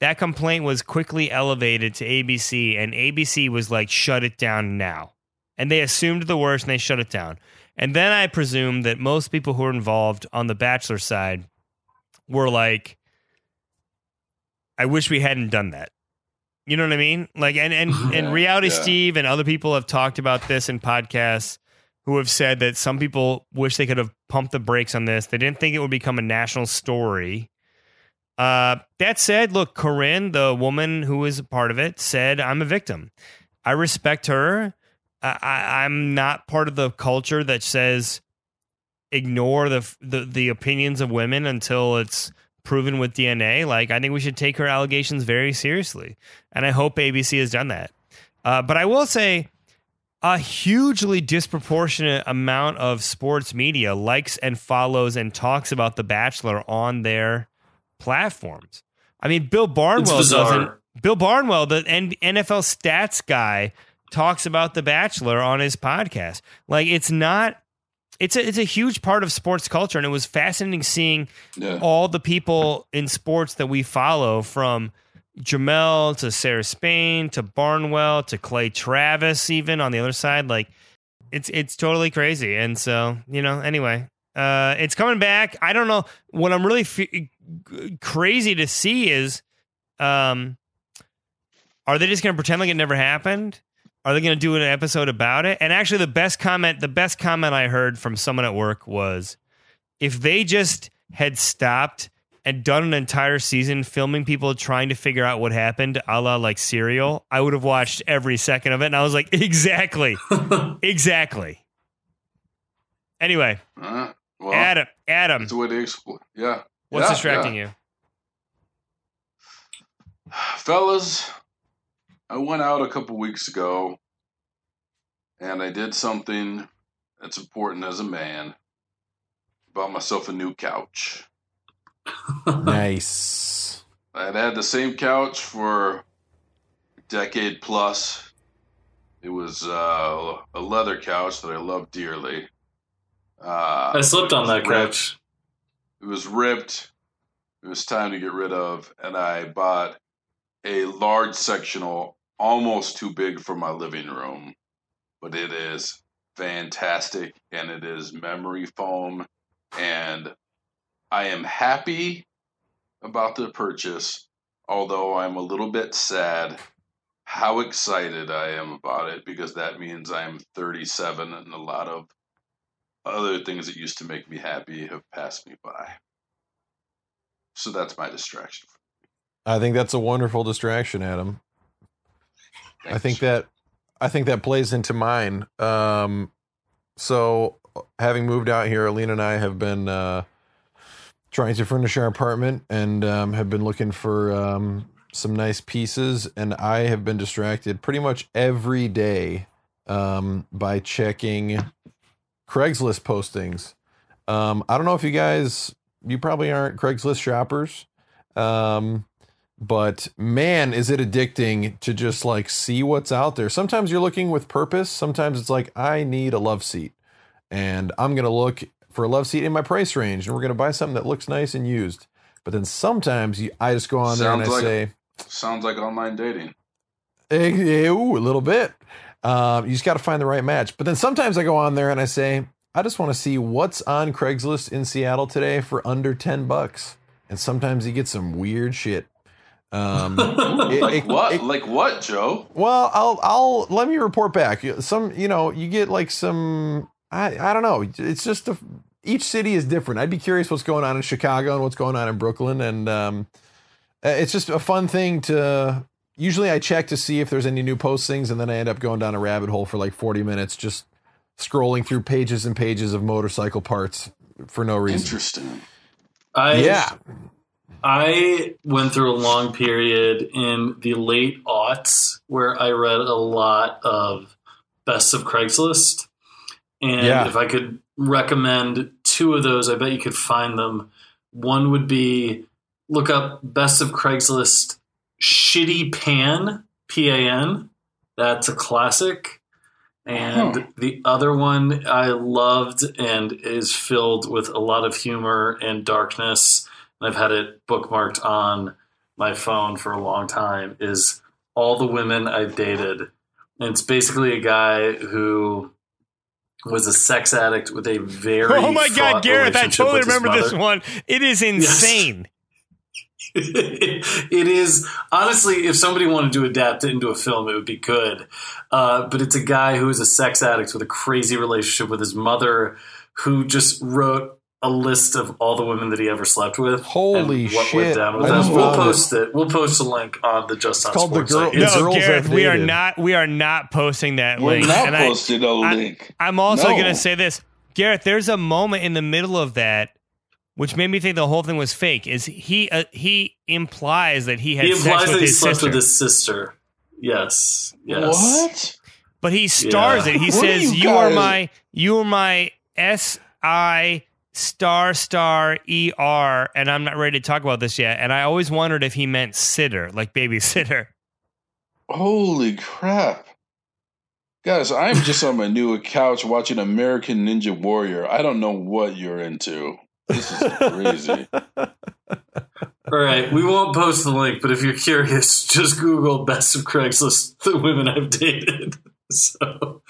That complaint was quickly elevated to ABC, and ABC was like, "Shut it down now." And they assumed the worst, and they shut it down. And then I presume that most people who were involved on the Bachelor side were like, "I wish we hadn't done that." You know what I mean? Like, and and and Reality yeah. Steve and other people have talked about this in podcasts who have said that some people wish they could have pumped the brakes on this. They didn't think it would become a national story. Uh, that said, look, Corinne, the woman who was a part of it, said, "I'm a victim. I respect her. I, I'm not part of the culture that says ignore the, the the opinions of women until it's proven with DNA. Like, I think we should take her allegations very seriously, and I hope ABC has done that. Uh, but I will say." A hugely disproportionate amount of sports media likes and follows and talks about The Bachelor on their platforms. I mean, Bill Barnwell doesn't. Bill Barnwell, the NFL stats guy, talks about The Bachelor on his podcast. Like, it's not. It's a it's a huge part of sports culture, and it was fascinating seeing Yeah. all the people in sports that we follow from Jemele to Sarah Spain to Barnwell to Clay Travis, even on the other side. Like it's it's totally crazy. And so, you know, anyway, uh, it's coming back. I don't know. What I'm really f- crazy to see is um, are they just going to pretend like it never happened? Are they going to do an episode about it? And actually, the best comment, the best comment I heard from someone at work was, if they just had stopped and done an entire season filming people trying to figure out what happened, a la like Serial, I would have watched every second of it. And I was like, exactly, exactly. Anyway, Uh, well, Adam, Adam, that's the way to explain. Yeah. what's Yeah, distracting yeah. you? Fellas, I went out a couple weeks ago and I did something that's important as a man. Bought myself a new couch. Nice. I'd had the same couch for a decade plus. It was uh, a leather couch that I love dearly. Uh, I slept on that ripped. couch. It was ripped. It was time to get rid of, and I bought a large sectional, almost too big for my living room, but it is fantastic, and it is memory foam, and I am happy about the purchase, although I'm a little bit sad how excited I am about it because that means I'm 37 and a lot of other things that used to make me happy have passed me by. So that's my distraction. I think that's a wonderful distraction, Adam. I think that I think that plays into mine. Um, so having moved out here, Alina and I have been uh, trying to furnish our apartment and um, have been looking for um, some nice pieces. And I have been distracted pretty much every day um, by checking Craigslist postings. Um, I don't know if you guys, you probably aren't Craigslist shoppers. Um, but man, is it addicting to just like see what's out there. Sometimes you're looking with purpose. Sometimes it's like, I need a love seat and I'm going to look for a love seat in my price range and we're going to buy something that looks nice and used. But then sometimes you, I just go on there and I Sounds like- say, Sounds like online dating. Eh, eh, ooh, a little bit. Um, you just got to find the right match. But then sometimes I go on there and I say, I just want to see what's on Craigslist in Seattle today for under 10 bucks. And sometimes you get some weird shit. Um, it- Like it- what? it- like what, Joe? well, I'll I'll let me report back. Some you know you get like some I I don't know. It's just a, each city is different. I'd be curious what's going on in Chicago and what's going on in Brooklyn, and um, uh, it's just a fun thing to. Usually, I check to see if there's any new postings, and then I end up going down a rabbit hole for like 40 minutes, just scrolling through pages and pages of motorcycle parts for no reason. Interesting. I Yeah, I went through a long period in the late aughts where I read a lot of Best of Craigslist. And Yeah. if I could recommend two of those, I bet you could find them. One would be look up Best of Craigslist Shitty Pan, P A N. That's a classic. And Huh. the other one I loved and is filled with a lot of humor and darkness. And I've had it bookmarked on my phone for a long time is All the Women I've Dated. And it's basically a guy who was a sex addict with a very Oh my God, Gareth! I totally remember this one. It is insane. it is honestly, if somebody wanted to adapt it into a film, it would be good. Uh, but it's a guy who is a sex addict with a crazy relationship with his mother, who just wrote a list of all the women that he ever slept with. Holy and what shit. Went down with them. We'll post it. We'll post a link on the Just on called The Sports Girl- site. The It's- No, girls Gareth, we are not. We are not posting that We're link. not And I- posting a I- link. I'm also No. going to say this, Gareth. There's a moment in the middle of that, which made me think the whole thing was fake. Is he? Uh, he implies that he had he sex implies with that he his slept sister, with his sister. Yes. Yes. What? but he stars Yeah. it. He What are says, you "You are my, you are my S I star star er and I'm not ready to talk about this yet. And I always wondered if he meant sitter, like babysitter. Holy crap. Guys, I'm just on my new couch watching American Ninja Warrior. I don't know what you're into. This is crazy. All right, we won't post the link, but if you're curious, just Google "best of Craigslist the women I've dated." So,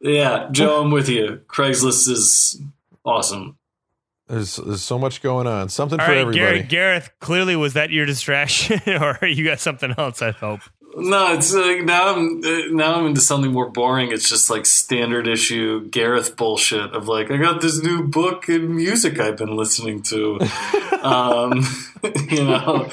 yeah, Joe, I'm with you. Craigslist is awesome. There's, there's so much going on. Something All for right, everybody. Gareth, Gareth. Clearly, was that your distraction, or you got something else? I hope. No, it's like now I'm uh, now I'm into something more boring. It's just like standard issue Gareth bullshit of like I got this new book and music I've been listening to. um, you know,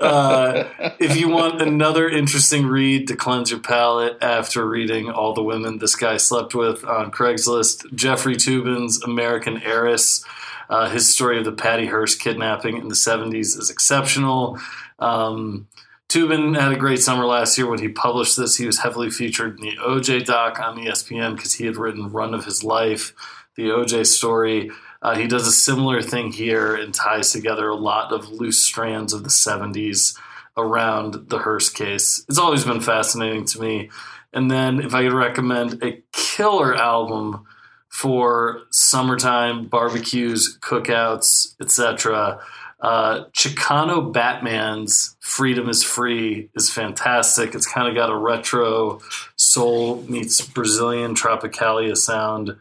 uh, if you want another interesting read to cleanse your palate after reading all the women this guy slept with on Craigslist, Jeffrey Toobin's American Heiress. Uh, his story of the Patty Hearst kidnapping in the 70s is exceptional. Um, Toobin had a great summer last year when he published this. He was heavily featured in the OJ doc on ESPN because he had written Run of His Life, the OJ story. Uh, he does a similar thing here and ties together a lot of loose strands of the 70s around the Hearst case. It's always been fascinating to me. And then, if I could recommend a killer album for summertime barbecues, cookouts, etc., uh, Chicano Batman's "Freedom Is Free" is fantastic. It's kind of got a retro soul meets Brazilian tropicalia sound.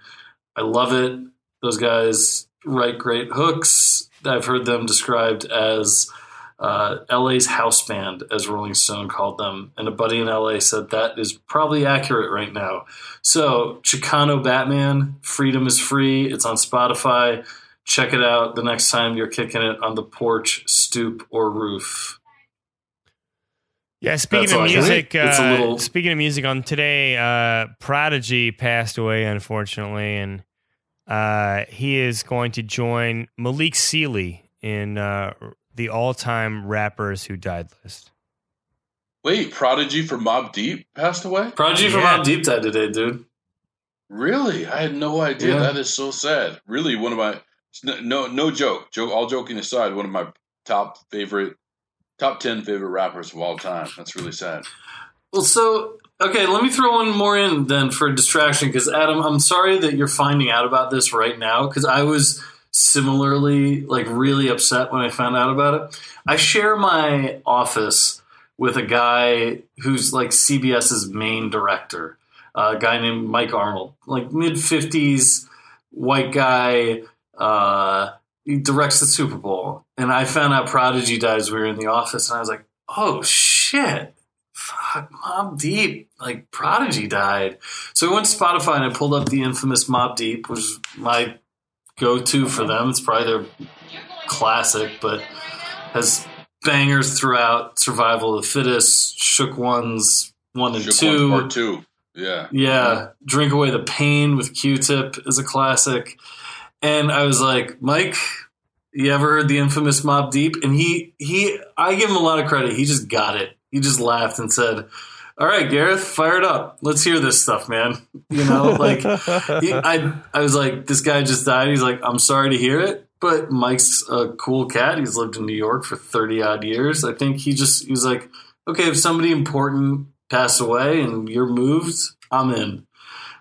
I love it. Those guys write great hooks. I've heard them described as uh, LA's house band, as Rolling Stone called them. And a buddy in LA said that is probably accurate right now. So, Chicano Batman, Freedom is Free. It's on Spotify. Check it out the next time you're kicking it on the porch, stoop, or roof. Yeah, speaking That's of all I music, It's a uh, little- speaking of music, on today, uh, Prodigy passed away unfortunately, and uh, he is going to join Malik Sealy in uh, the all-time rappers who died list. Wait, Prodigy from Mobb Deep passed away? Prodigy from Mobb Deep died today, dude. Really? I had no idea. Yeah. That is so sad. Really, one of my no no joke. Joke all joking aside, one of my top favorite top 10 favorite rappers of all time. That's really sad. Well, so okay, let me throw one more in then for a distraction because Adam, I'm sorry that you're finding out about this right now because I was similarly like really upset when I found out about it. I share my office with a guy who's like CBS's main director, a guy named Mike Arnold, like mid 50s white guy. Uh, he directs the Super Bowl, and I found out Prodigy died we were in the office, and I was like, oh shit, fuck, Mobb Deep, like Prodigy died. So I went to Spotify and I pulled up the infamous Mobb Deep, which is my go-to for them. It's probably their classic, but has bangers throughout. Survival of the Fittest, Shook Ones one and Shook two. Ones Part two. Yeah. Yeah, Drink Away the Pain with Q-Tip is a classic. And I was like, Mike, you ever heard the infamous Mobb Deep? And he he I give him a lot of credit. He just got it. He just laughed and said, "All right, Gareth, fire it up. Let's hear this stuff, man." You know, like he, I I was like, this guy just died. He's like, "I'm sorry to hear it." But Mike's a cool cat. He's lived in New York for 30 odd years. I think he just he was like, "Okay, if somebody important passed away and you're moved, I'm in."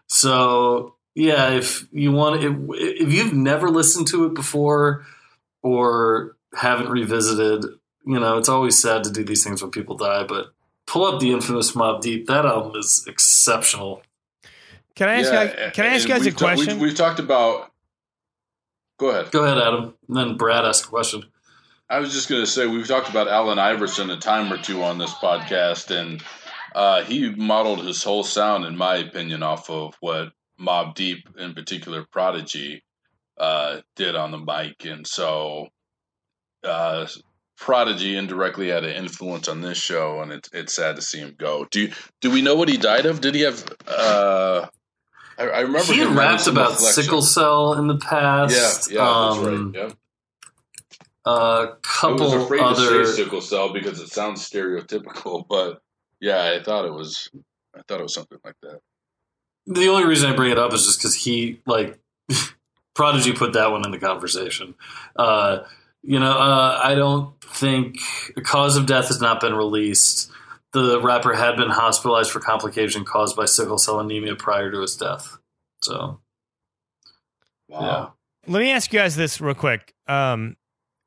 So yeah, if you want, if, if you've never listened to it before or haven't revisited, you know, it's always sad to do these things when people die. But pull up the infamous Mobb Deep. That album is exceptional. Can I ask? Yeah, guys, can I ask you guys a we've ta- question? we've, we've talked about. Go ahead. Go ahead, Adam. And then Brad asked a question. I was just going to say we've talked about Allen Iverson a time or two on this podcast, and uh, he modeled his whole sound, in my opinion, off of what Mobb Deep, in particular, Prodigy, uh, did on the mic, and so uh, Prodigy indirectly had an influence on this show, and it's it's sad to see him go. Do you, do we know what he died of? Did he have? Uh, I, I remember He rapped about reflection. sickle cell in the past. yeah, that's Um, right. Yep. A I was couple afraid other. to say sickle cell because it sounds stereotypical, but yeah, I thought it was. I thought it was something like that. The only reason I bring it up is just because he like Prodigy put that one in the conversation. Uh, you know, uh, I don't think a cause of death has not been released. The rapper had been hospitalized for complication caused by sickle cell anemia prior to his death. So Wow. Let me ask you guys this real quick. Um,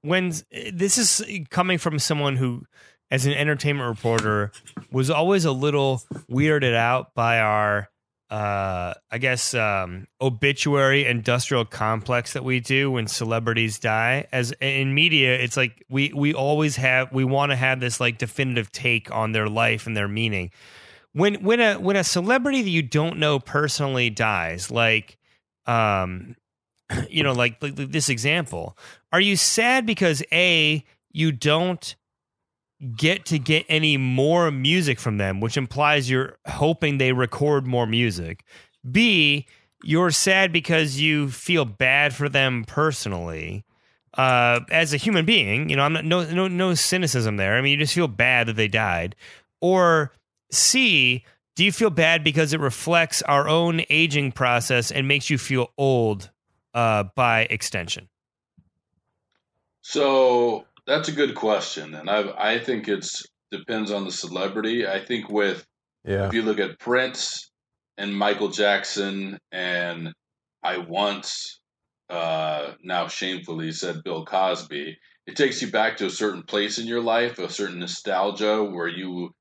when this is coming from someone who, as an entertainment reporter, was always a little weirded out by our, uh, I guess, um, obituary industrial complex that we do when celebrities die. As in media, it's like we we always have we want to have this like definitive take on their life and their meaning. When when a when a celebrity that you don't know personally dies, like um you know like, like this example are you sad because a you don't get to get any more music from them which implies you're hoping they record more music. B you're sad because you feel bad for them personally. Uh, as a human being you know i'm not no no no cynicism there. I mean you just feel bad that they died. Or c do you feel bad because it reflects our own aging process and makes you feel old uh, by extension? So that's a good question, and I I think it's depends on the celebrity. I think with Yeah. if you look at Prince and Michael Jackson and I once uh, now shamefully said Bill Cosby, it takes you back to a certain place in your life, a certain nostalgia where you,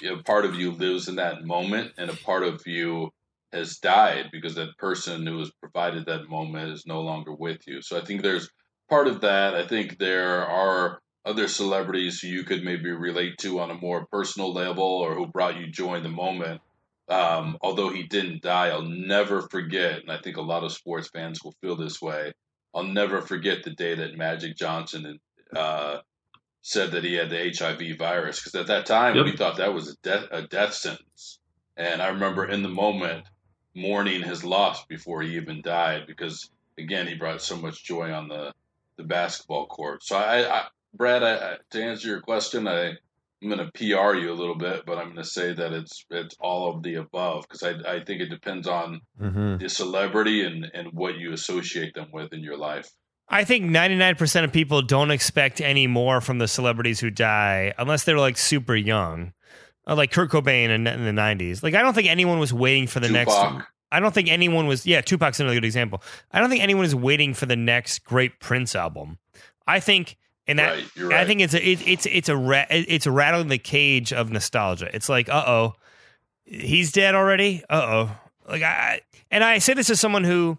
you know, part of you lives in that moment and a part of you has died because that person who has provided that moment is no longer with you. So I think there's part of that. I think there are other celebrities who you could maybe relate to on a more personal level or who brought you joy in the moment. Um, although he didn't die, I'll never forget, and I think a lot of sports fans will feel this way. I'll never forget the day that Magic Johnson uh, said that he had the HIV virus because at that time Yep. we thought that was a death a death sentence. And I remember in the moment mourning his loss before he even died because again he brought so much joy on the the basketball court. So I, I Brad, I, to answer your question, I I'm going to PR you a little bit, but I'm going to say that it's it's all of the above because I I think it depends on hmm the celebrity and and what you associate them with in your life. I think 99% of people don't expect any more from the celebrities who die unless they're like super young. Uh, like Kurt Cobain in, in the 90s. Like, I don't think anyone was waiting for the next. I don't think anyone was. Yeah, Tupac's another good example. I don't think anyone is waiting for the next great Prince album. I think, and that right, you're I think it's a it, it's it's a ra- it's a rattling the cage of nostalgia. It's like, uh oh, he's dead already. Uh oh, like I and I say this as someone who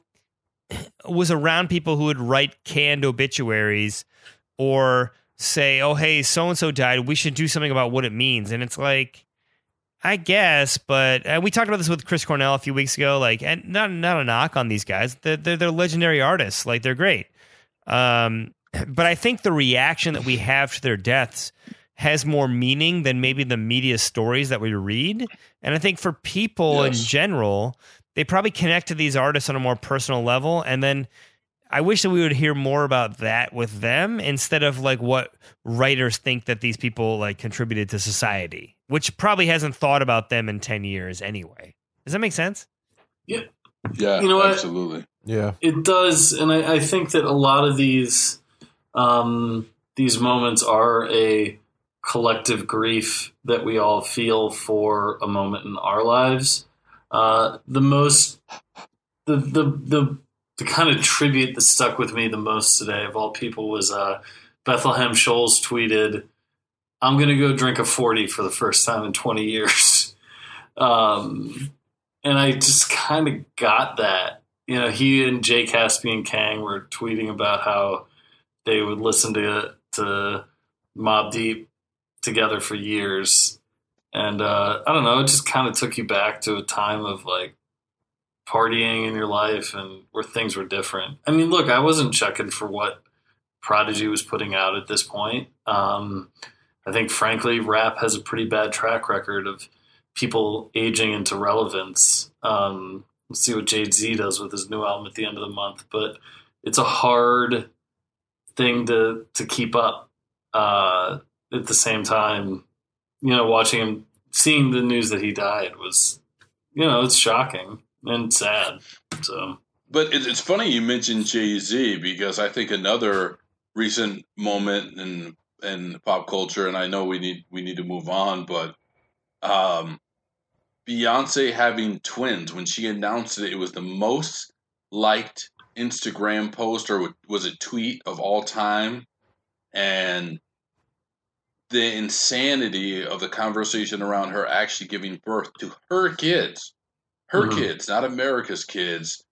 was around people who would write canned obituaries or say, "Oh, hey, so and so died. We should do something about what it means." And it's like, I guess, but uh, we talked about this with Chris Cornell a few weeks ago. Like, and not not a knock on these guys. They're they're, they're legendary artists. Like, they're great. Um, but I think the reaction that we have to their deaths has more meaning than maybe the media stories that we read. And I think for people in general, they probably connect to these artists on a more personal level. And then I wish that we would hear more about that with them instead of like what writers think that these people like contributed to society, which probably hasn't thought about them in 10 years anyway. Does that make sense? Yeah, Yeah. You know what? absolutely. Yeah. It does, and I, I think that a lot of these um, these moments are a collective grief that we all feel for a moment in our lives. Uh, the most, the the the the kind of tribute that stuck with me the most today of all people was uh, Bethlehem Shoals tweeted, "I'm going to go drink a forty for the first time in 20 years," um, and I just kind of got that. You know, he and Jay Caspian Kang were tweeting about how they would listen to to Mobb Deep together for years, and uh, I don't know, it just kind of took you back to a time of like partying in your life and where things were different. I mean, look, I wasn't checking for what Prodigy was putting out at this point. Um, I think, frankly, rap has a pretty bad track record of people aging into relevance. Um, Let's see what Jay Z does with his new album at the end of the month. But it's a hard thing to to keep up. Uh, at the same time, you know, watching him, seeing the news that he died was, you know, it's shocking and sad. So But it's funny you mentioned Jay Z because I think another recent moment in in pop culture, and I know we need we need to move on, but um, Beyonce having twins when she announced it, it was the most liked Instagram post or was it tweet of all time, and the insanity of the conversation around her actually giving birth to her kids, her Mhm. kids, not America's kids.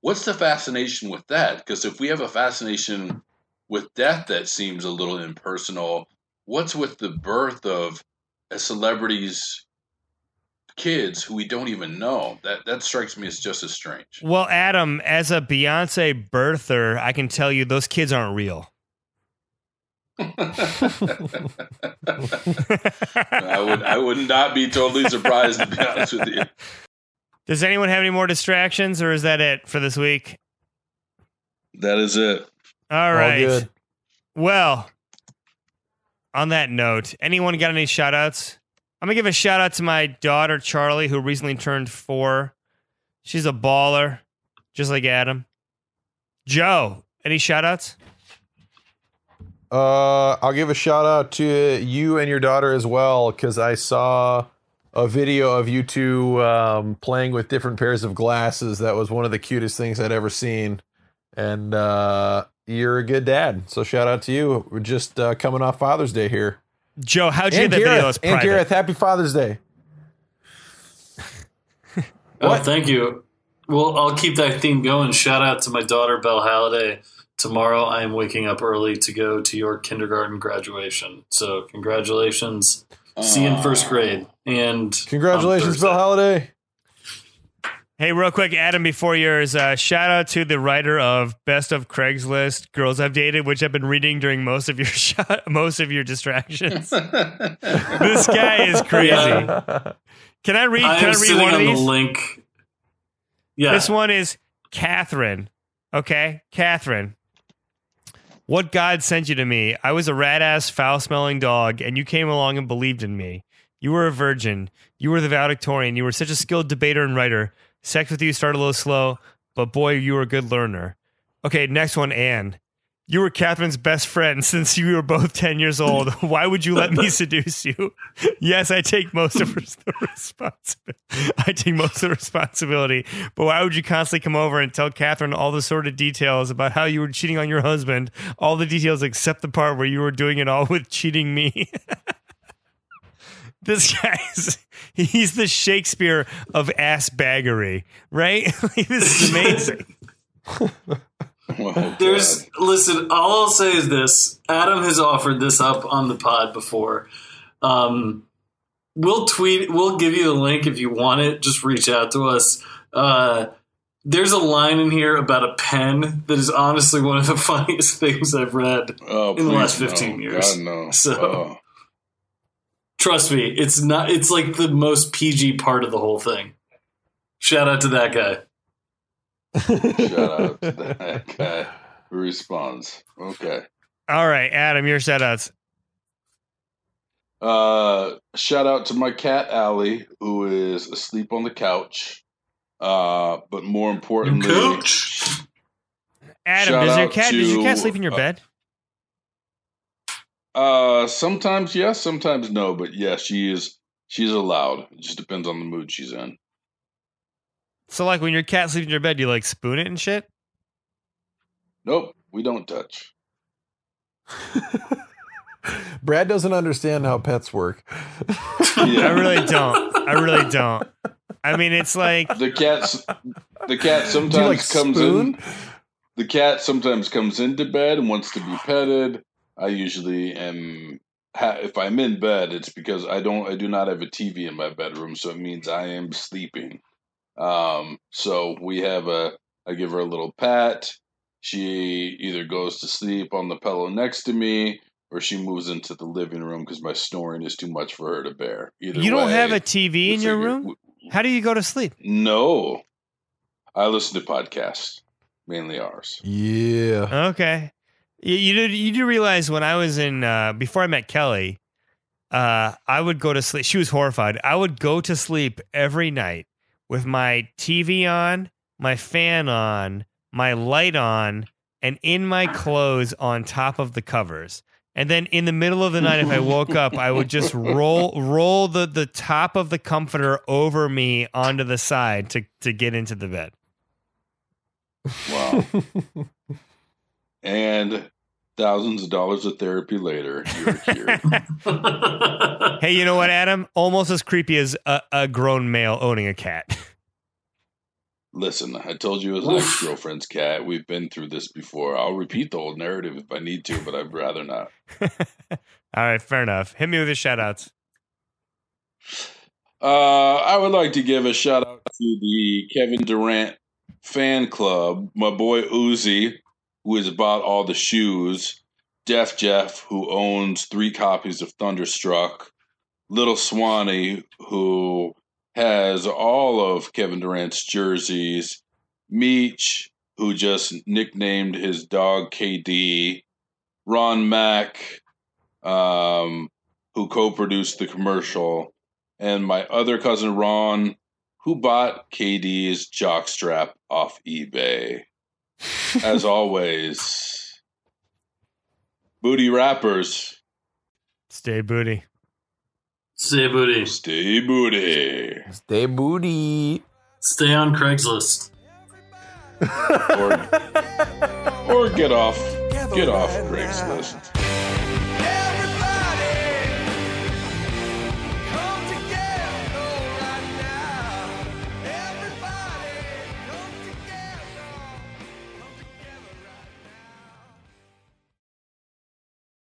What's the fascination with that? Because if we have a fascination with death that seems a little impersonal, what's with the birth of a celebrity's kids who we don't even know? That that strikes me as just as strange. Well, Adam, as a Beyonce birther, I can tell you those kids aren't real. I would I would not be totally surprised to be honest with you. Does anyone have any more distractions, or is that it for this week? That is it. All All right. good. Well, on that note, anyone got any shout outs? I'm going to give a shout out to my daughter, Charlie, who recently turned four. She's a baller, just like Adam. Joe, any shout outs? Uh, I'll give a shout out to you and your daughter as well because I saw a video of you two um, playing with different pairs of glasses. That was one of the cutest things I'd ever seen. And uh, you're a good dad, so shout out to you. We're just uh, coming off Father's Day here. Joe, how'd you And get that video? That's Gareth, and private. Gareth, happy Father's Day. Oh, What? thank you. Well, I'll keep that theme going. Shout out to my daughter, Belle Halliday. Tomorrow, I am waking up early to go to your kindergarten graduation. So, congratulations. See you in first grade. And Congratulations, on Bill Holiday. Hey, real quick, Adam, before yours, uh, shout out to the writer of Best of Craigslist Girls I've Dated, which I've been reading during most of your shot, most of your distractions. this guy is crazy. Yeah. Can I read? I Can am I read sitting one of on these? the link. Yeah. This one is Catherine. Okay, Catherine. What God sent you to me? I was a rat ass, foul smelling dog, and you came along and believed in me. You were a virgin. You were the valedictorian. You were such a skilled debater and writer. Sex with you started a little slow, but boy, you were a good learner. Okay, next one, Anne. You were Catherine's best friend since you were both 10 years old. Why would you let me seduce you? Yes, I take most of the responsibility. I take most of the responsibility. But why would you constantly come over and tell Catherine all the sort of details about how you were cheating on your husband? All the details except the part where you were doing it all with cheating me. this guy's he's the Shakespeare of ass baggery, right? This is amazing. Oh, There's God. listen. All I'll say is this: Adam has offered this up on the pod before. Um, we'll tweet. We'll give you the link if you want it. Just reach out to us. Uh, there's a line in here about a pen that is honestly one of the funniest things I've read. Oh, in the last 15 no. years. God, no. So- Oh. Trust me, it's not. It's like the most PG part of the whole thing. Shout out to that guy. Shout out to that guy who responds. Okay. All right, Adam, your shout outs. Uh, shout out to my cat Allie, who is asleep on the couch. Uh, but more importantly, Coach. Adam, Shout does your out cat does your cat to, sleep in your uh, bed? uh, sometimes yes, sometimes no. But yeah, she is. She's allowed. It just depends on the mood she's in. So like when your cat sleeps in your bed, you like spoon it and shit? Nope, we don't touch. Brad doesn't understand how pets work. Yeah. I really don't. I really don't. I mean, it's like the cat's the cat sometimes like comes spoon? in. The cat sometimes comes into bed and wants to be petted. I usually am. If I'm in bed, it's because I don't. I do not have a TV in my bedroom, so it means I am sleeping. Um, so we have a. I give her a little pat. She either goes to sleep on the pillow next to me, or she moves into the living room because my snoring is too much for her to bear. Either you don't way, have a TV in your figure- room? How do you go to sleep? no. I listen to podcasts, mainly ours. Yeah. Okay. You, you did you do realize when I was in uh, before I met Kelly, uh, I would go to sleep. She was horrified. I would go to sleep every night with my TV on, my fan on, my light on, and in my clothes on top of the covers. And then in the middle of the night, if I woke up, I would just roll roll the, the top of the comforter over me onto the side to, to get into the bed. Wow. and thousands of dollars of therapy later, you're cured. Hey, you know what, Adam? Almost as creepy as a, a grown male owning a cat. Listen, I told you it was an ex girlfriend's cat. We've been through this before. I'll repeat the whole narrative if I need to, but I'd rather not. All right, fair enough. Hit me with the shout outs. Uh, I would like to give a shout out to the Kevin Durant fan club. My boy Uzi, who has bought all the shoes. Def Jeff, who owns three copies of Thunderstruck. Little Swanee, who has all of Kevin Durant's jerseys. Meech, who just nicknamed his dog KD. Ron Mack, um, who co produced the commercial and my other cousin Ron, who bought KD's jockstrap off eBay. As always, booty rappers, Stay booty. Stay booty. stay booty. Stay booty. Stay on Craigslist. Or, or get off, get off Craigslist.